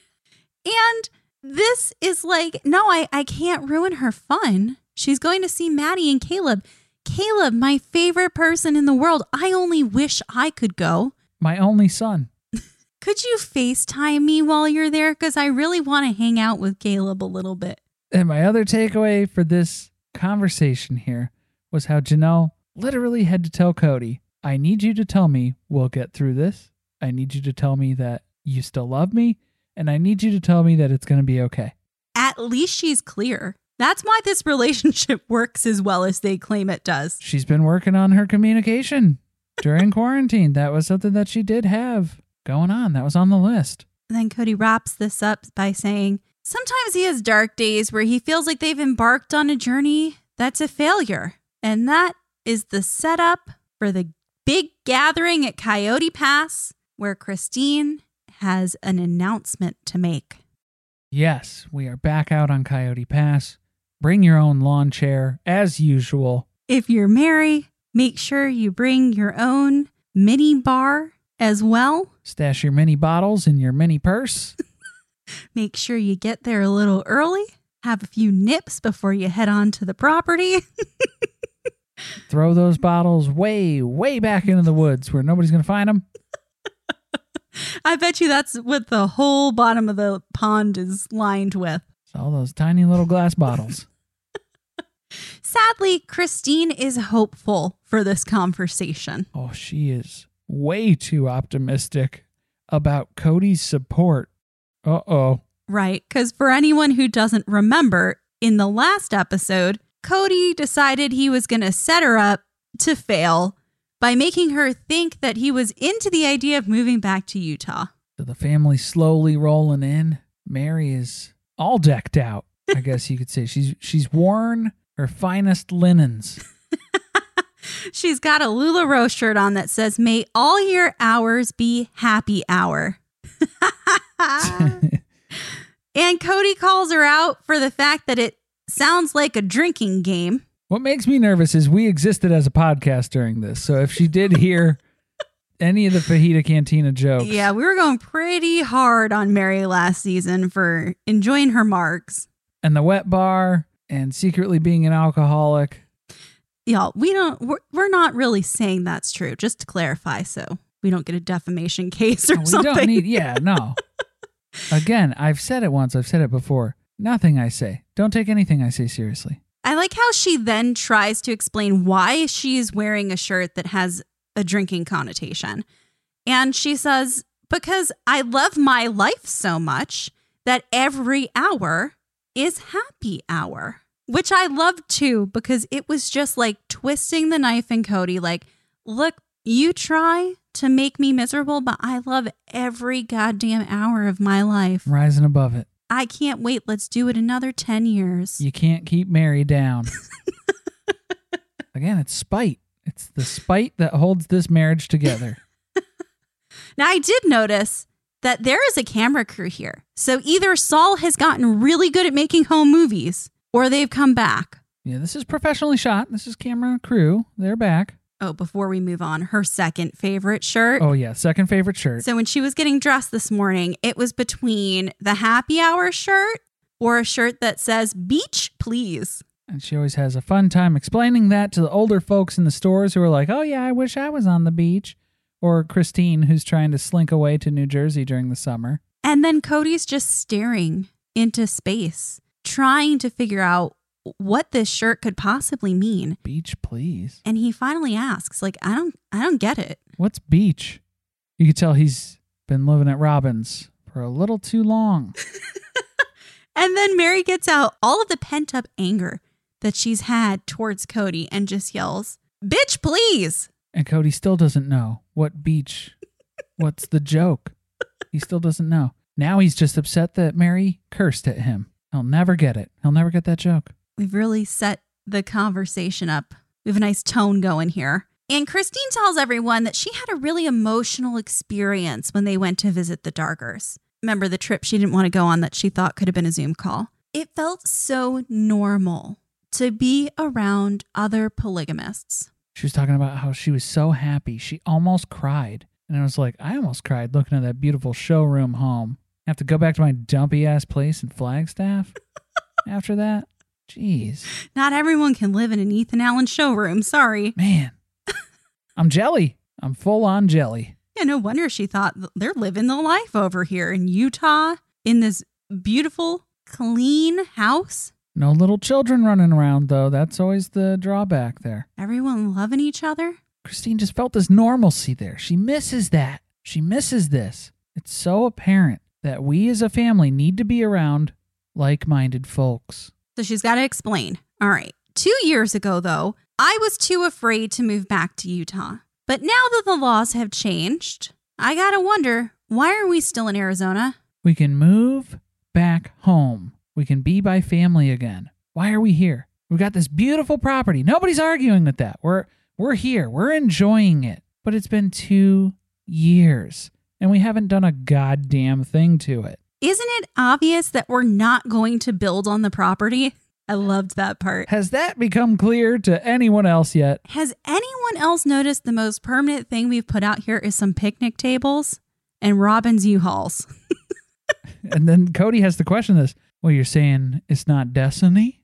S3: And this is like, no, I, I can't ruin her fun. She's going to see Maddie and Caleb. Caleb, my favorite person in the world. I only wish I could go.
S2: My only son.
S3: Could you FaceTime me while you're there? Because I really want to hang out with Caleb a little bit.
S2: And my other takeaway for this conversation here was how Janelle literally had to tell Kody, I need you to tell me we'll get through this. I need you to tell me that you still love me. And I need you to tell me that it's going to be okay.
S3: At least she's clear. That's why this relationship works as well as they claim it does.
S2: She's been working on her communication during quarantine. That was something that she did have going on. That was on the list.
S3: Then Kody wraps this up by saying, Sometimes he has dark days where he feels like they've embarked on a journey that's a failure. And that is the setup for the big gathering at Coyote Pass where Christine has an announcement to make.
S2: Yes, we are back out on Coyote Pass. Bring your own lawn chair as usual.
S3: If you're Meri, make sure you bring your own mini bar as well.
S2: Stash your mini bottles in your mini purse.
S3: Make sure you get there a little early. Have a few nips before you head on to the property.
S2: Throw those bottles way, way back into the woods where nobody's going to find them.
S3: I bet you that's what the whole bottom of the pond is lined with.
S2: It's all those tiny little glass bottles.
S3: Sadly, Christine is hopeful for this conversation.
S2: Oh, she is way too optimistic about Kody's support. Uh oh.
S3: Right. Because for anyone who doesn't remember, in the last episode, Kody decided he was going to set her up to fail by making her think that he was into the idea of moving back to Utah.
S2: So the family's slowly rolling in. Meri is all decked out. I guess you could say she's she's worn her finest linens.
S3: She's got a LuLaRoe shirt on that says, May all your hours be happy hour. and Kody calls her out for the fact that it sounds like a drinking game.
S2: What makes me nervous is we existed as a podcast during this. So if she did hear any of the fajita cantina jokes,
S3: Yeah, we were going pretty hard on Meri last season for enjoying her marks.
S2: and the wet bar and secretly being an alcoholic,
S3: Y'all, we don't, we're, we're not really saying that's true, just to clarify. So we don't get a defamation case or
S2: we
S3: something.
S2: don't need. Yeah, no. Again, I've said it once. I've said it before. Nothing I say. Don't take anything I say seriously.
S3: I like how she then tries to explain why she's wearing a shirt that has a drinking connotation. And she says, Because I love my life so much that every hour is happy hour, which I love too, because it was just like twisting the knife in Kody, like, look, you try to make me miserable, but I love every goddamn hour of my life.
S2: Rising above it.
S3: I can't wait. Let's do it another 10 years.
S2: You can't keep Meri down. Again, it's spite. It's the spite that holds this marriage together.
S3: Now, I did notice that there is a camera crew here. So either Sol has gotten really good at making home movies or they've come back.
S2: Yeah, this is professionally shot. This is camera crew. They're back.
S3: Oh, before we move on, her second favorite shirt.
S2: Oh yeah, second favorite shirt.
S3: So when she was getting dressed this morning, it was between the happy hour shirt or a shirt that says beach, please.
S2: And she always has a fun time explaining that to the older folks in the stores who are like, "Oh yeah, I wish I was on the beach." Or Christine who's trying to slink away to New Jersey during the summer.
S3: And then Kody's just staring into space, trying to figure out what this shirt could possibly mean.
S2: Beach, please.
S3: And he finally asks, like, I don't I don't get it.
S2: What's beach? You could tell he's been living at Robyn's for a little too long.
S3: And then Meri gets out all of the pent up anger that she's had towards Kody and just yells, Bitch, please.
S2: And Kody still doesn't know what beach, what's the joke. He still doesn't know. Now he's just upset that Meri cursed at him. He'll never get it. He'll never get that joke.
S3: We've really set the conversation up. We have a nice tone going here. And Christine tells everyone that she had a really emotional experience when they went to visit the Dargers. Remember the trip she didn't want to go on that she thought could have been a Zoom call? It felt so normal to be around other polygamists.
S2: She was talking about how she was so happy. She almost cried. And I was like, I almost cried looking at that beautiful showroom home. I have to go back to my dumpy ass place in Flagstaff after that. Jeez.
S3: Not everyone can live in an Ethan Allen showroom. Sorry.
S2: Man. I'm jelly. I'm full on jelly.
S3: Yeah, no wonder she thought they're living the life over here in Utah in this beautiful, clean house.
S2: No little children running around, though. That's always the drawback there.
S3: Everyone loving each other.
S2: Christine just felt this normalcy there. She misses that. She misses this. It's so apparent that we as a family need to be around like minded folks.
S3: So she's got to explain. All right. Two years ago, though, I was too afraid to move back to Utah. But now that the laws have changed, I got to wonder why are we still in Arizona?
S2: We can move back home. We can be by family again. Why are we here? We've got this beautiful property. Nobody's arguing with that. We're we're here. We're enjoying it. But it's been 2 years and we haven't done a goddamn thing to it.
S3: Isn't it obvious that we're not going to build on the property? I loved that part.
S2: Has that become clear to anyone else yet?
S3: Has anyone else noticed the most permanent thing we've put out here is some picnic tables and Robyn's U-Hauls?
S2: and then Kody has to question this. Well, you're saying it's not Destiny?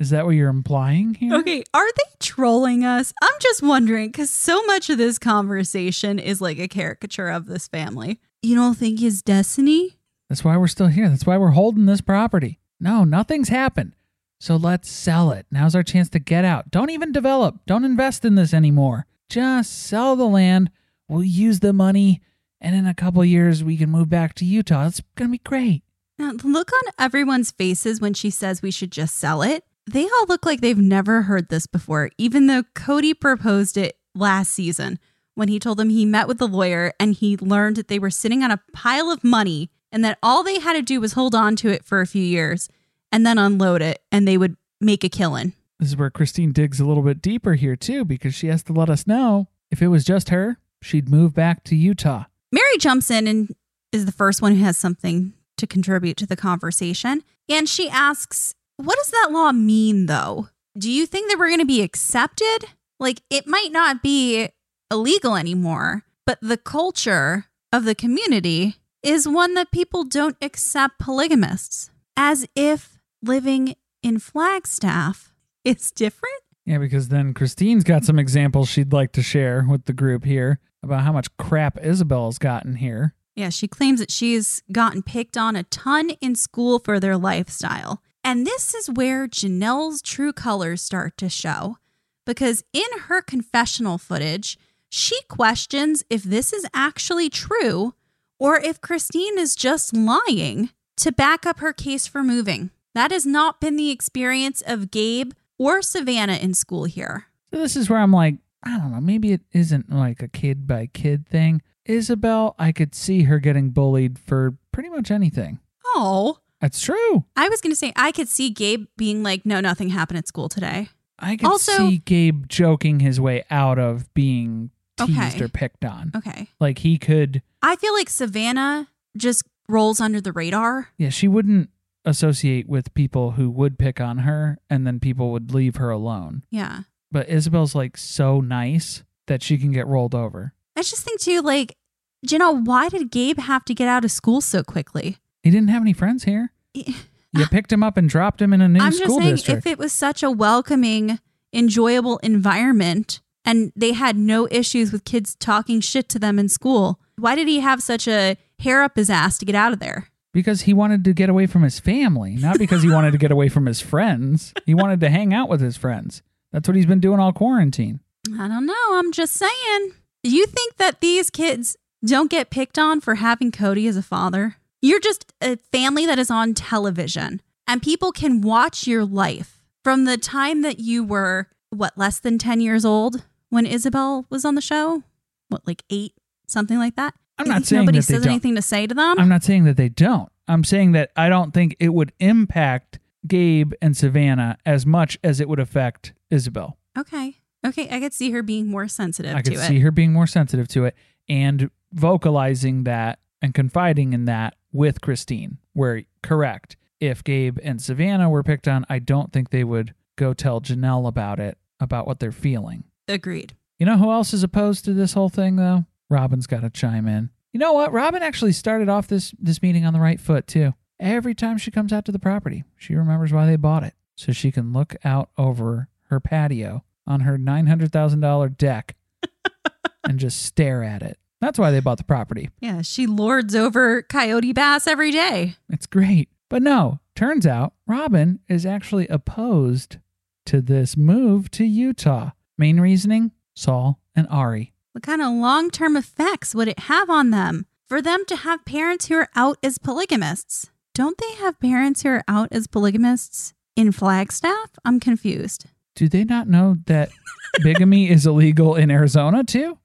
S2: Is that what you're implying here?
S3: Okay, are they trolling us? I'm just wondering because so much of this conversation is like a caricature of this family. You don't think it's destiny?
S2: That's why we're still here. That's why we're holding this property. No, nothing's happened. So let's sell it. Now's our chance to get out. Don't even develop. Don't invest in this anymore. Just sell the land. We'll use the money. And in a couple years, we can move back to Utah. It's going to be great.
S3: Now, the look on everyone's faces when she says we should just sell it, they all look like they've never heard this before, even though Kody proposed it last season when he told them he met with the lawyer and he learned that they were sitting on a pile of money and that all they had to do was hold on to it for a few years and then unload it and they would make a killing.
S2: This is where Christine digs a little bit deeper here, too, because she has to let us know if it was just her, she'd move back to Utah.
S3: Meri jumps in and is the first one who has something to contribute to the conversation. And she asks, What does that law mean, though? Do you think that we're going to be accepted? Like, it might not be illegal anymore, but the culture of the community is one that people don't accept polygamists, as if living in Flagstaff is different.
S2: Yeah, because then Christine's got some examples she'd like to share with the group here about how much crap Ysabel's gotten here.
S3: Yeah, she claims that she's gotten picked on a ton in school for their lifestyle. And this is where Janelle's true colors start to show. Because in her confessional footage, she questions if this is actually true or if Christine is just lying to back up her case for moving. That has not been the experience of Gabe or Savanah in school here.
S2: So this is where I'm like, I don't know, maybe it isn't like a kid by kid thing. Ysabel, I could see her getting bullied for pretty much anything.
S3: Oh,
S2: That's true.
S3: I was going to say, I could see Gabe being like, no, nothing happened at school today.
S2: I could
S3: Also-
S2: see Gabe joking his way out of being teased
S3: Okay.
S2: or picked on.
S3: Okay.
S2: Like he could,
S3: I feel like Savanah just rolls under the radar.
S2: yeah, she wouldn't associate with people who would pick on her and then people would leave her alone.
S3: Yeah.
S2: But Ysabel's like so nice that she can get rolled over.
S3: I just think too, like, Janelle, why did Gabe have to get out of school so quickly?
S2: He didn't have any friends here. You picked him up and dropped him in a new
S3: I'm just
S2: school
S3: saying,
S2: district.
S3: if it was such a welcoming, enjoyable environment and they had no issues with kids talking shit to them in school, why did he have such a hair up his ass to get out of there?
S2: Because he wanted to get away from his family, not because he wanted to get away from his friends. He wanted to hang out with his friends. That's what he's been doing all quarantine.
S3: I don't know. I'm just saying. Do you think that these kids don't get picked on for having Kody as a father? You're just a family that is on television, and people can watch your life from the time that you were, what, less than 10 years old when Ysabel was on the show? What, like eight? Something like that?
S2: I'm not saying
S3: Nobody
S2: that they
S3: says
S2: don't.
S3: anything to say to them.
S2: I'm not saying that they don't. I'm saying that I don't think it would impact Gabe and Savanah as much as it would affect Ysabel.
S3: okay. Okay. I could see her being more sensitive
S2: I could
S3: it.
S2: see her being more sensitive to it and vocalizing that and confiding in that with Christine. Where correct, if Gabe and Savanah were picked on, I don't think they would go tell Janelle about it, about what they're feeling.
S3: Agreed.
S2: You know who else is opposed to this whole thing though? Robyn's got to chime in. You know what? Robyn actually started off this this meeting on the right foot too. Every time she comes out to the property, she remembers why they bought it, so she can look out over her patio on her nine hundred thousand dollar deck and just stare at it. That's why they bought the property.
S3: Yeah. She lords over Coyote Pass every day.
S2: It's great. But no, turns out Robyn is actually opposed to this move to Utah. Main reasoning Sol and Ari.
S3: What kind of long term effects would it have on them for them to have parents who are out as polygamists? Don't they have parents who are out as polygamists in Flagstaff? I'm confused.
S2: Do they not know that bigamy is illegal in Arizona too?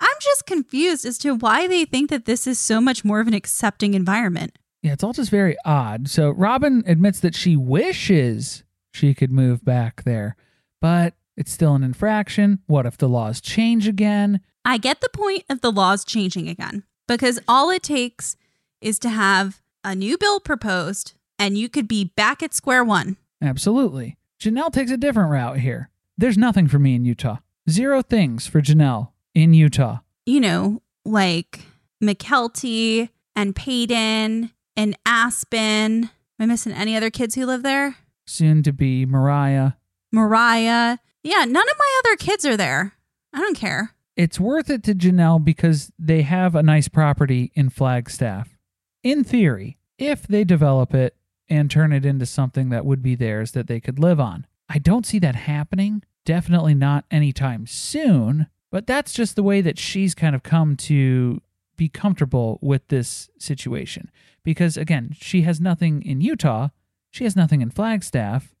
S3: I'm just confused as to why they think that this is so much more of an accepting environment.
S2: Yeah, it's all just very odd. So Robyn admits that she wishes she could move back there, but it's still an infraction. What if the laws change again?
S3: I get the point of the laws changing again because all it takes is to have a new bill proposed and you could be back at square one.
S2: Absolutely. Janelle takes a different route here. There's nothing for me in Utah. Zero things for Janelle in Utah.
S3: You know, like Mykelti and Paedon and Aspyn. Am I missing any other kids who live there?
S2: Soon to be Mariah.
S3: Mariah. Yeah, none of my other kids are there. I don't care.
S2: It's worth it to Janelle because they have a nice property in Flagstaff. In theory, if they develop it and turn it into something that would be theirs that they could live on. I don't see that happening. Definitely not anytime soon, but that's just the way that she's kind of come to be comfortable with this situation. Because again, she has nothing in Utah, she has nothing in Flagstaff,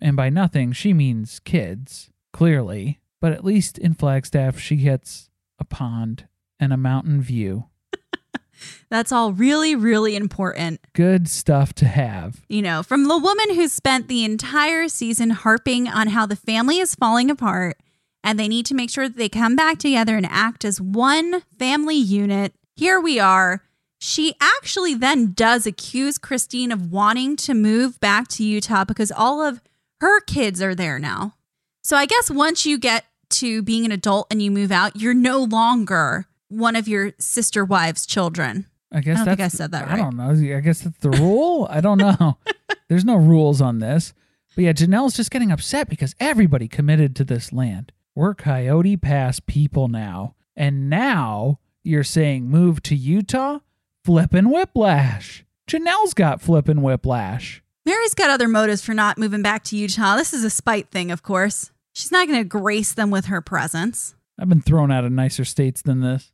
S2: and by nothing, she means kids, clearly. But at least in Flagstaff, she gets a pond and a mountain view.
S3: That's all really, really important.
S2: Good stuff to have.
S3: You know, from the woman who spent the entire season harping on how the family is falling apart and they need to make sure that they come back together and act as one family unit. Here we are. She actually then does accuse Christine of wanting to move back to Utah because all of her kids are there now. So I guess once you get to being an adult and you move out, you're no longer one of your sister wives' children.
S2: I guess
S3: I don't think I said that
S2: I don't know. I guess that's the rule. I don't know. There's no rules on this. But yeah, Janelle's just getting upset because everybody committed to this land. We're Coyote Pass people now. And now you're saying move to Utah? Flippin' whiplash. Janelle's got flippin' whiplash.
S3: Meri's got other motives for not moving back to Utah. This is a spite thing, of course. She's not going to grace them with her presence.
S2: I've been thrown out of nicer states than this.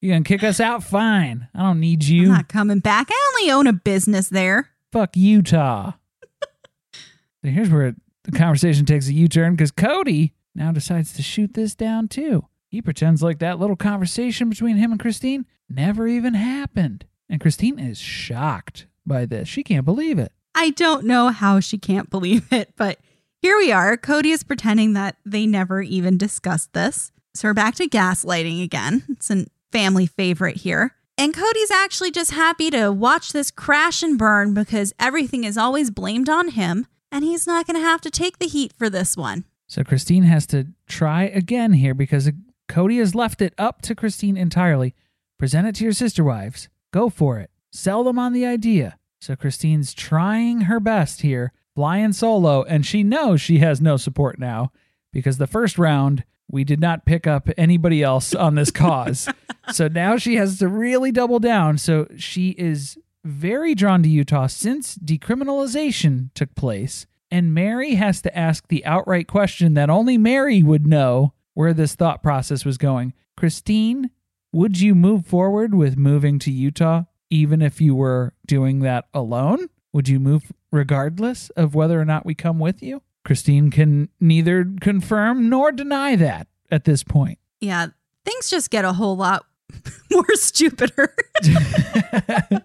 S2: you gonna kick us out? Fine. I don't need you.
S3: I'm not coming back. I only own a business there.
S2: Fuck Utah. so here's where the conversation takes a U turn because Kody now decides to shoot this down too. He pretends like that little conversation between him and Christine never even happened. And Christine is shocked by this. She can't believe it.
S3: I don't know how she can't believe it, but here we are. Kody is pretending that they never even discussed this. So we're back to gaslighting again. It's a family favorite here. And Kody's actually just happy to watch this crash and burn because everything is always blamed on him, and he's not going to have to take the heat for this one.
S2: So Christine has to try again here because Kody has left it up to Christine entirely. Present it to your sister wives. Go for it. Sell them on the idea. So Christine's trying her best here, flying solo, and she knows she has no support now because the first round we did not pick up anybody else on this cause. so now she has to really double down. So she is very drawn to Utah since decriminalization took place. And Meri has to ask the outright question that only Meri would know where this thought process was going. Christine, would you move forward with moving to Utah even if you were doing that alone? Would you move regardless of whether or not we come with you? Christine can neither confirm nor deny that at this point.
S3: Yeah, things just get a whole lot more stupider. that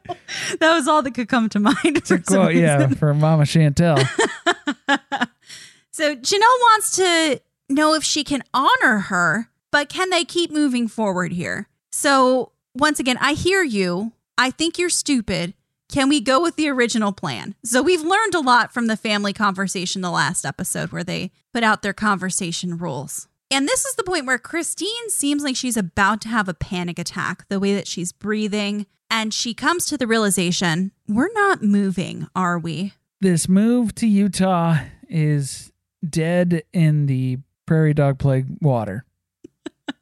S3: was all that could come to mind. For
S2: Quote, yeah, for Mama Chantel.
S3: So Janelle wants to know if she can honor her, but can they keep moving forward here? So once again, I hear you. I think you're stupid. Can we go with the original plan? So we've learned a lot from the family conversation the last episode where they put out their conversation rules. And this is the point where Christine seems like she's about to have a panic attack, the way that she's breathing. And she comes to the realization we're not moving, are we?
S2: this move to Utah is dead in the prairie dog plague water.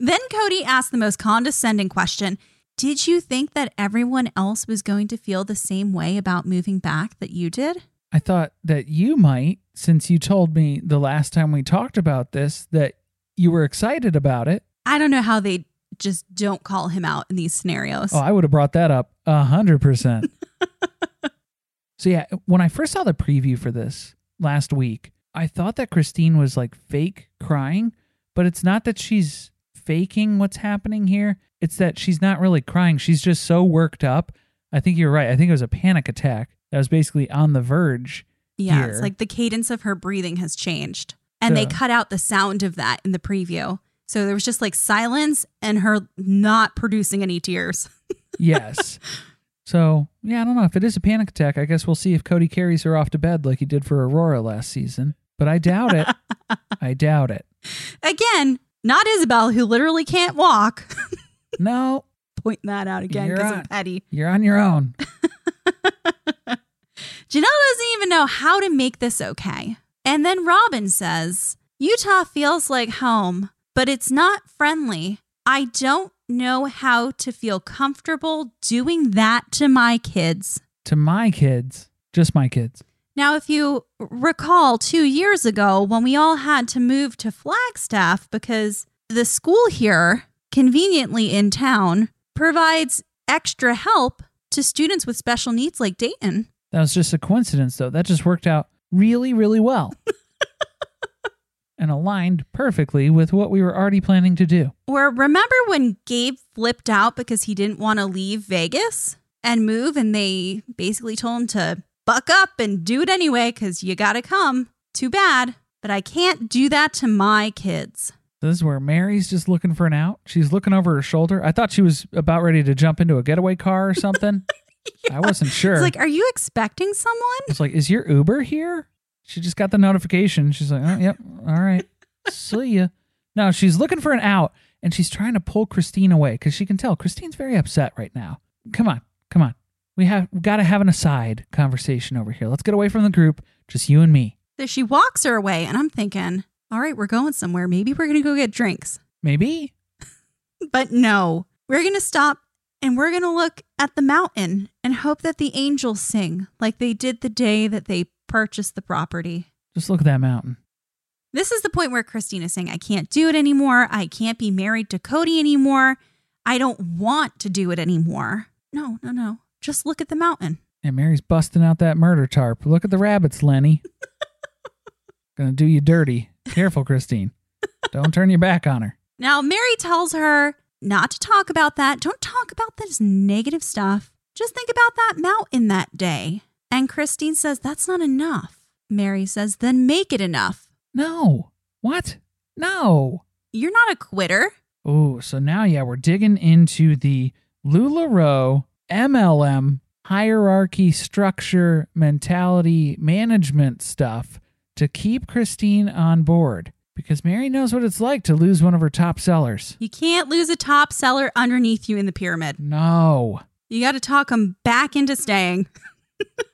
S3: Then Kody asks the most condescending question Did you think that everyone else was going to feel the same way about moving back that you did?
S2: I thought that you might, since you told me the last time we talked about this that you were excited about it.
S3: I don't know how they just don't call him out in these scenarios.
S2: Oh, I would have brought that up a hundred percent. So yeah, when I first saw the preview for this last week, I thought that Christine was like fake crying, but it's not that she's faking what's happening here. It's that she's not really crying. She's just so worked up. I think you're right. I think it was a panic attack that was basically on the verge.
S3: yeah,
S2: here.
S3: it's like the cadence of her breathing has changed. And they cut out the sound of that in the preview. So there was just like silence and her not producing any tears.
S2: Yes. so yeah, I don't know if it is a panic attack. I guess we'll see if Kody carries her off to bed like he did for Aurora last season. But I doubt it. I doubt it.
S3: Again, not Ysabel, who literally can't walk.
S2: No,
S3: Pointing that out again because. I'm petty.
S2: you're on your own.
S3: Janelle doesn't even know how to make this okay. And then Robyn says, Utah feels like home, but it's not friendly. I don't know how to feel comfortable doing that to my kids.
S2: To my kids, just my kids.
S3: Now, if you recall two years ago when we all had to move to Flagstaff because the school here, conveniently in town, provides extra help to students with special needs like Dayton.
S2: That was just a coincidence, though. That just worked out really, really well. and aligned perfectly with what we were already planning to do.
S3: Or remember when Gabe flipped out because he didn't want to leave Vegas and move, and they basically told him to buck up and do it anyway because you got to come. Too bad. But I can't do that to my kids.
S2: This is where Meri's just looking for an out. She's looking over her shoulder. I thought she was about ready to jump into a getaway car or something. I wasn't sure.
S3: It's like, are you expecting someone?
S2: It's like, is your Uber here? She just got the notification. She's like, oh, yep, all right, see ya. No, she's looking for an out, and she's trying to pull Christine away because she can tell Christine's very upset right now. Come on, come on. We have got to have an aside conversation over here. Let's get away from the group, just you and me.
S3: So she walks her away, and I'm thinking, all right, we're going somewhere. Maybe we're going to go get drinks.
S2: Maybe.
S3: But no, we're going to stop and we're going to look at the mountain and hope that the angels sing like they did the day that they purchased the property.
S2: Just look at that mountain.
S3: This is the point where Christine is saying, I can't do it anymore. I can't be married to Kody anymore. I don't want to do it anymore. No, no, no. Just look at the mountain.
S2: And Meri's busting out that murder tarp. Look at the rabbits, Lenny. Gonna do you dirty. Careful, Christine. Don't turn your back on her.
S3: Now, Meri tells her not to talk about that. Don't talk about this negative stuff. Just think about that mountain that day. And Christine says, That's not enough. Meri says, Then make it enough.
S2: No. What? No.
S3: You're not a quitter.
S2: Oh, so now, yeah, we're digging into the LuLaRoe MLM hierarchy, structure, mentality, management stuff to keep Christine on board because Meri knows what it's like to lose one of her top sellers.
S3: You can't lose a top seller underneath you in the pyramid.
S2: No.
S3: You got to talk them back into staying.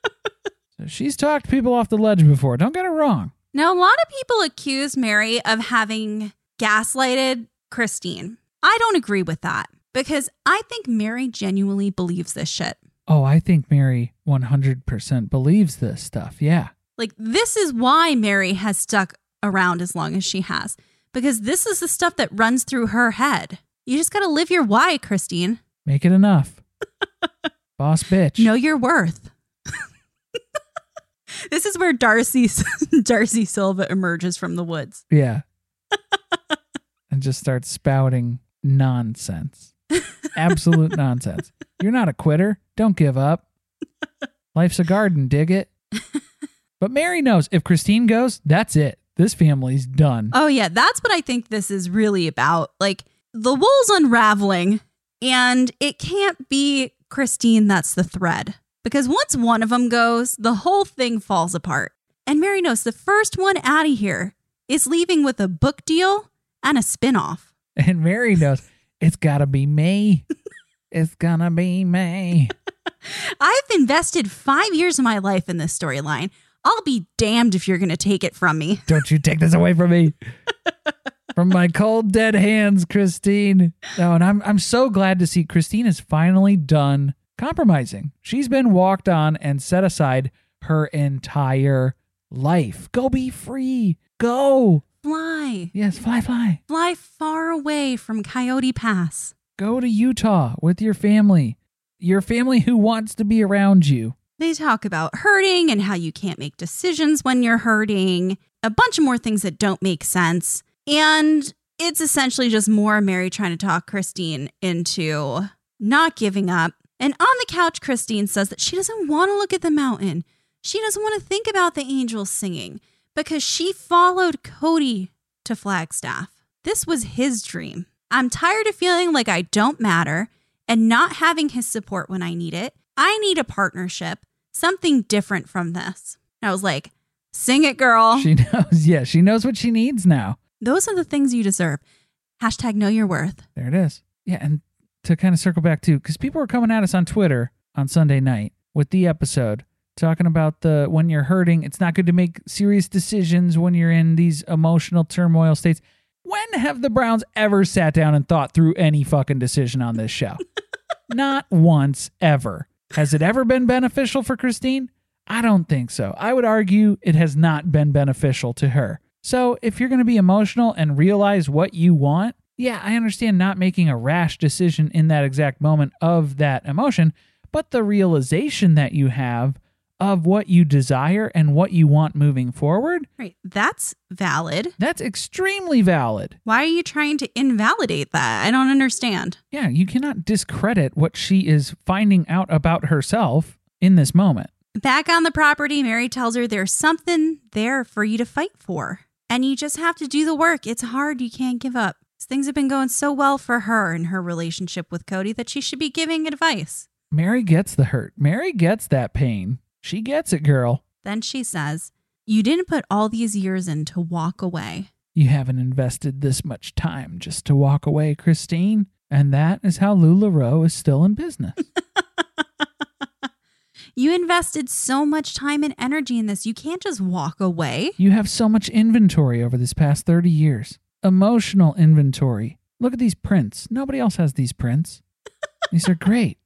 S2: She's talked people off the ledge before. Don't get it wrong.
S3: Now, a lot of people accuse Meri of having gaslighted Christine. I don't agree with that because I think Meri genuinely believes this shit.
S2: Oh, I think Meri 100% believes this stuff. Yeah.
S3: Like, this is why Meri has stuck around as long as she has, because this is the stuff that runs through her head. You just got to live your why, Christine.
S2: Make it enough. Boss bitch.
S3: Know your worth. this is where Darcy Darcy Silva emerges from the woods.
S2: Yeah. and just starts spouting nonsense. Absolute nonsense. You're not a quitter. Don't give up. Life's a garden, dig it. But Meri knows if Christine goes, that's it. This family's done.
S3: Oh yeah, that's what I think this is really about. Like the wool's unraveling and it can't be Christine that's the thread. Because once one of them goes, the whole thing falls apart. And Meri knows the first one out of here is leaving with a book deal and a spinoff.
S2: And Meri knows it's got to be me. it's to be me.
S3: I've invested five years of my life in this storyline. I'll be damned if you're to take it from me.
S2: Don't you take this away from me. from my cold dead hands, Christine. No, and I'm I'm so glad to see Christine is finally done compromising. She's been walked on and set aside her entire life. Go be free. Go.
S3: Fly.
S2: Yes, fly, fly.
S3: Fly far away from Coyote Pass.
S2: Go to Utah with your family. Your family who wants to be around you.
S3: They talk about hurting and how you can't make decisions when you're hurting, a bunch of more things that don't make sense. And it's essentially just more Meri trying to talk Christine into not giving up. And on the couch, Christine says that she doesn't want to look at the mountain. She doesn't want to think about the angels singing because she followed Kody to Flagstaff. This was his dream. I'm tired of feeling like I don't matter and not having his support when I need it. I need a partnership, something different from this. And I was like, sing it, girl.
S2: She knows. Yeah, she knows what she needs now.
S3: Those are the things you deserve. Hashtag know your worth.
S2: There it is. Yeah, and to kind of circle back too, because people were coming at us on Twitter on Sunday night with the episode talking about the when you're hurting, it's not good to make serious decisions when you're in these emotional turmoil states. When have the Browns ever sat down and thought through any fucking decision on this show? not once ever. Has it ever been beneficial for Christine? I don't think so. I would argue it has not been beneficial to her. So if you're going to be emotional and realize what you want, yeah, I understand not making a rash decision in that exact moment of that emotion, but the realization that you have of what you desire and what you want moving forward.
S3: Right. That's valid.
S2: That's extremely valid.
S3: Why are you trying to invalidate that? I don't understand.
S2: Yeah, you cannot discredit what she is finding out about herself in this moment.
S3: Back on the property, Meri tells her there's something there for you to fight for. And you just have to do the work. It's hard. You can't give up. Things have been going so well for her in her relationship with Kody that she should be giving advice.
S2: Meri gets the hurt. Meri gets that pain. She gets it, girl.
S3: Then she says, You didn't put all these years in to walk away.
S2: You haven't invested this much time just to walk away, Christine. And that is how LuLaRoe is still in business.
S3: you invested so much time and energy in this. You can't just walk away.
S2: You have so much inventory over this past 30 years. Emotional inventory. Look at these prints. Nobody else has these prints. these are great.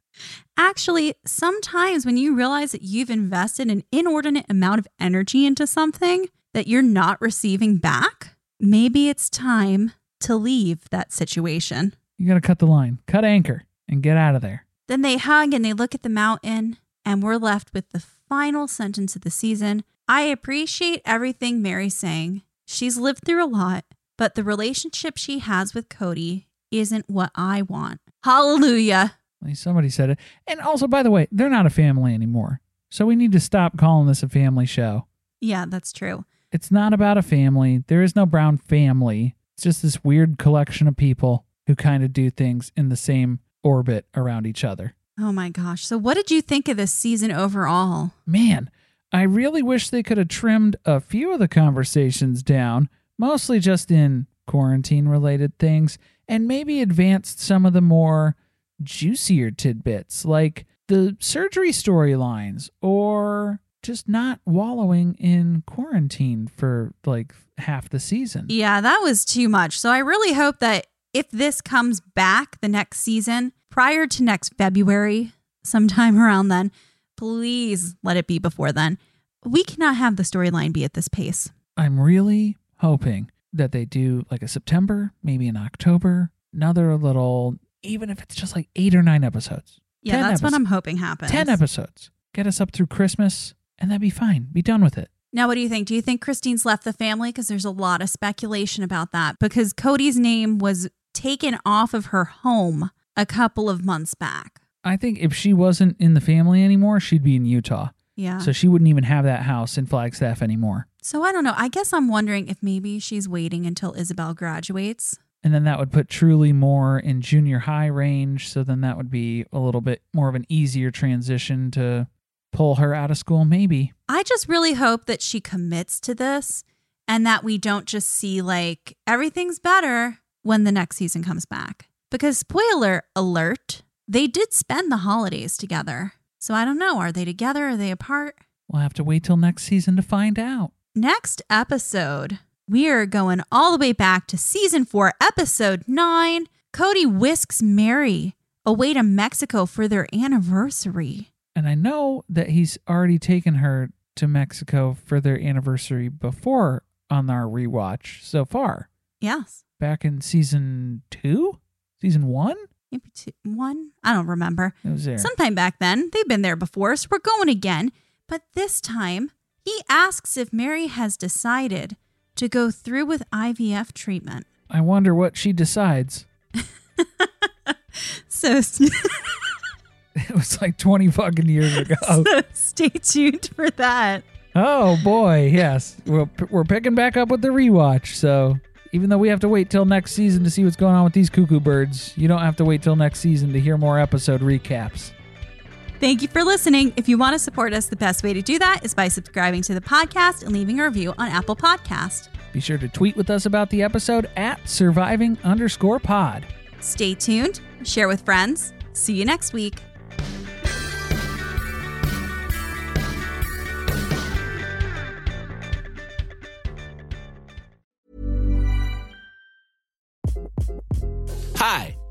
S3: Actually, sometimes when you realize that you've invested an inordinate amount of energy into something that you're not receiving back, maybe it's time to leave that situation.
S2: You got to cut the line, cut anchor, and get out of there.
S3: Then they hug and they look at the mountain, and we're left with the final sentence of the season. I appreciate everything Meri's saying. She's lived through a lot, but the relationship she has with Kody isn't what I want. Hallelujah.
S2: At least somebody said it. And also, by the way, they're not a family anymore. So we need to stop calling this a family show.
S3: Yeah, that's true.
S2: It's not about a family. There is no Brown family. It's just this weird collection of people who kind of do things in the same orbit around each other.
S3: Oh my gosh. So, what did you think of this season overall?
S2: Man, I really wish they could have trimmed a few of the conversations down, mostly just in quarantine related things, and maybe advanced some of the more juicier tidbits like the surgery storylines or just not wallowing in quarantine for like half the season.
S3: Yeah, that was too much. So I really hope that if this comes back the next season, prior to next February, sometime around then, please let it be before then. We cannot have the storyline be at this pace.
S2: I'm really hoping that they do like a September, maybe in October, another little, even if it's just like eight or nine episodes.
S3: Yeah,
S2: 10
S3: that's what. I'm hoping happens.
S2: 10 episodes. Get us up through Christmas, and that'd be fine. Be done with it.
S3: Now, what do you think? Do you think Christine's left the family? Because there's a lot of speculation about that. Because Kody's name was taken off of her home a couple of months back.
S2: I think if she wasn't in the family anymore, she'd be in Utah.
S3: Yeah.
S2: So she wouldn't even have that house in Flagstaff anymore.
S3: So I don't know. I guess I'm wondering if maybe she's waiting until Ysabel graduates.
S2: And then that would put Truly more in junior high range. So then that would be a little bit more of an easier transition to pull her out of school, maybe.
S3: I just really hope that she commits to this and that we don't just see like everything's better when the next season comes back. Because, spoiler alert, they did spend the holidays together. So I don't know. Are they together? Are they apart?
S2: We'll have to wait till next season to find out.
S3: Next episode, we are going all the way back to season four, episode nine. Kody whisks Meri away to Mexico for their anniversary.
S2: And I know that he's already taken her to Mexico for their anniversary before on our rewatch so far.
S3: Yes.
S2: Back in season two? Season one?
S3: Maybe two, one? I don't remember.
S2: It was there.
S3: Sometime back then. They've been there before, so we're going again. But this time, he asks if Meri has decided to go through with IVF treatment.
S2: I wonder what she decides.
S3: So,
S2: It was like 20 fucking years ago.
S3: so stay tuned for that.
S2: Oh boy, yes. We're, we're picking back up with the rewatch. So even though we have to wait till next season to see what's going on with these cuckoo birds, you don't have to wait till next season to hear more episode recaps.
S3: Thank you for listening. If you want to support us, the best way to do that is by subscribing to the podcast and leaving a review on Apple Podcast.
S2: Be sure to tweet with us about the episode at surviving underscore pod.
S3: Stay tuned, share with friends. See you next week.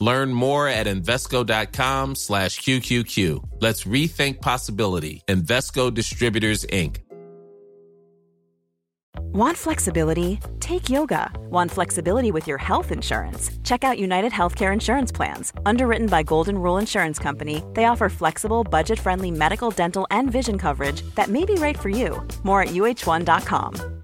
S4: Learn more at Invesco.com slash QQQ. Let's rethink possibility. Invesco Distributors, Inc.
S1: Want flexibility? Take yoga. Want flexibility with your health insurance? Check out United Healthcare Insurance Plans. Underwritten by Golden Rule Insurance Company, they offer flexible, budget friendly medical, dental, and vision coverage that may be right for you. More at uh1.com.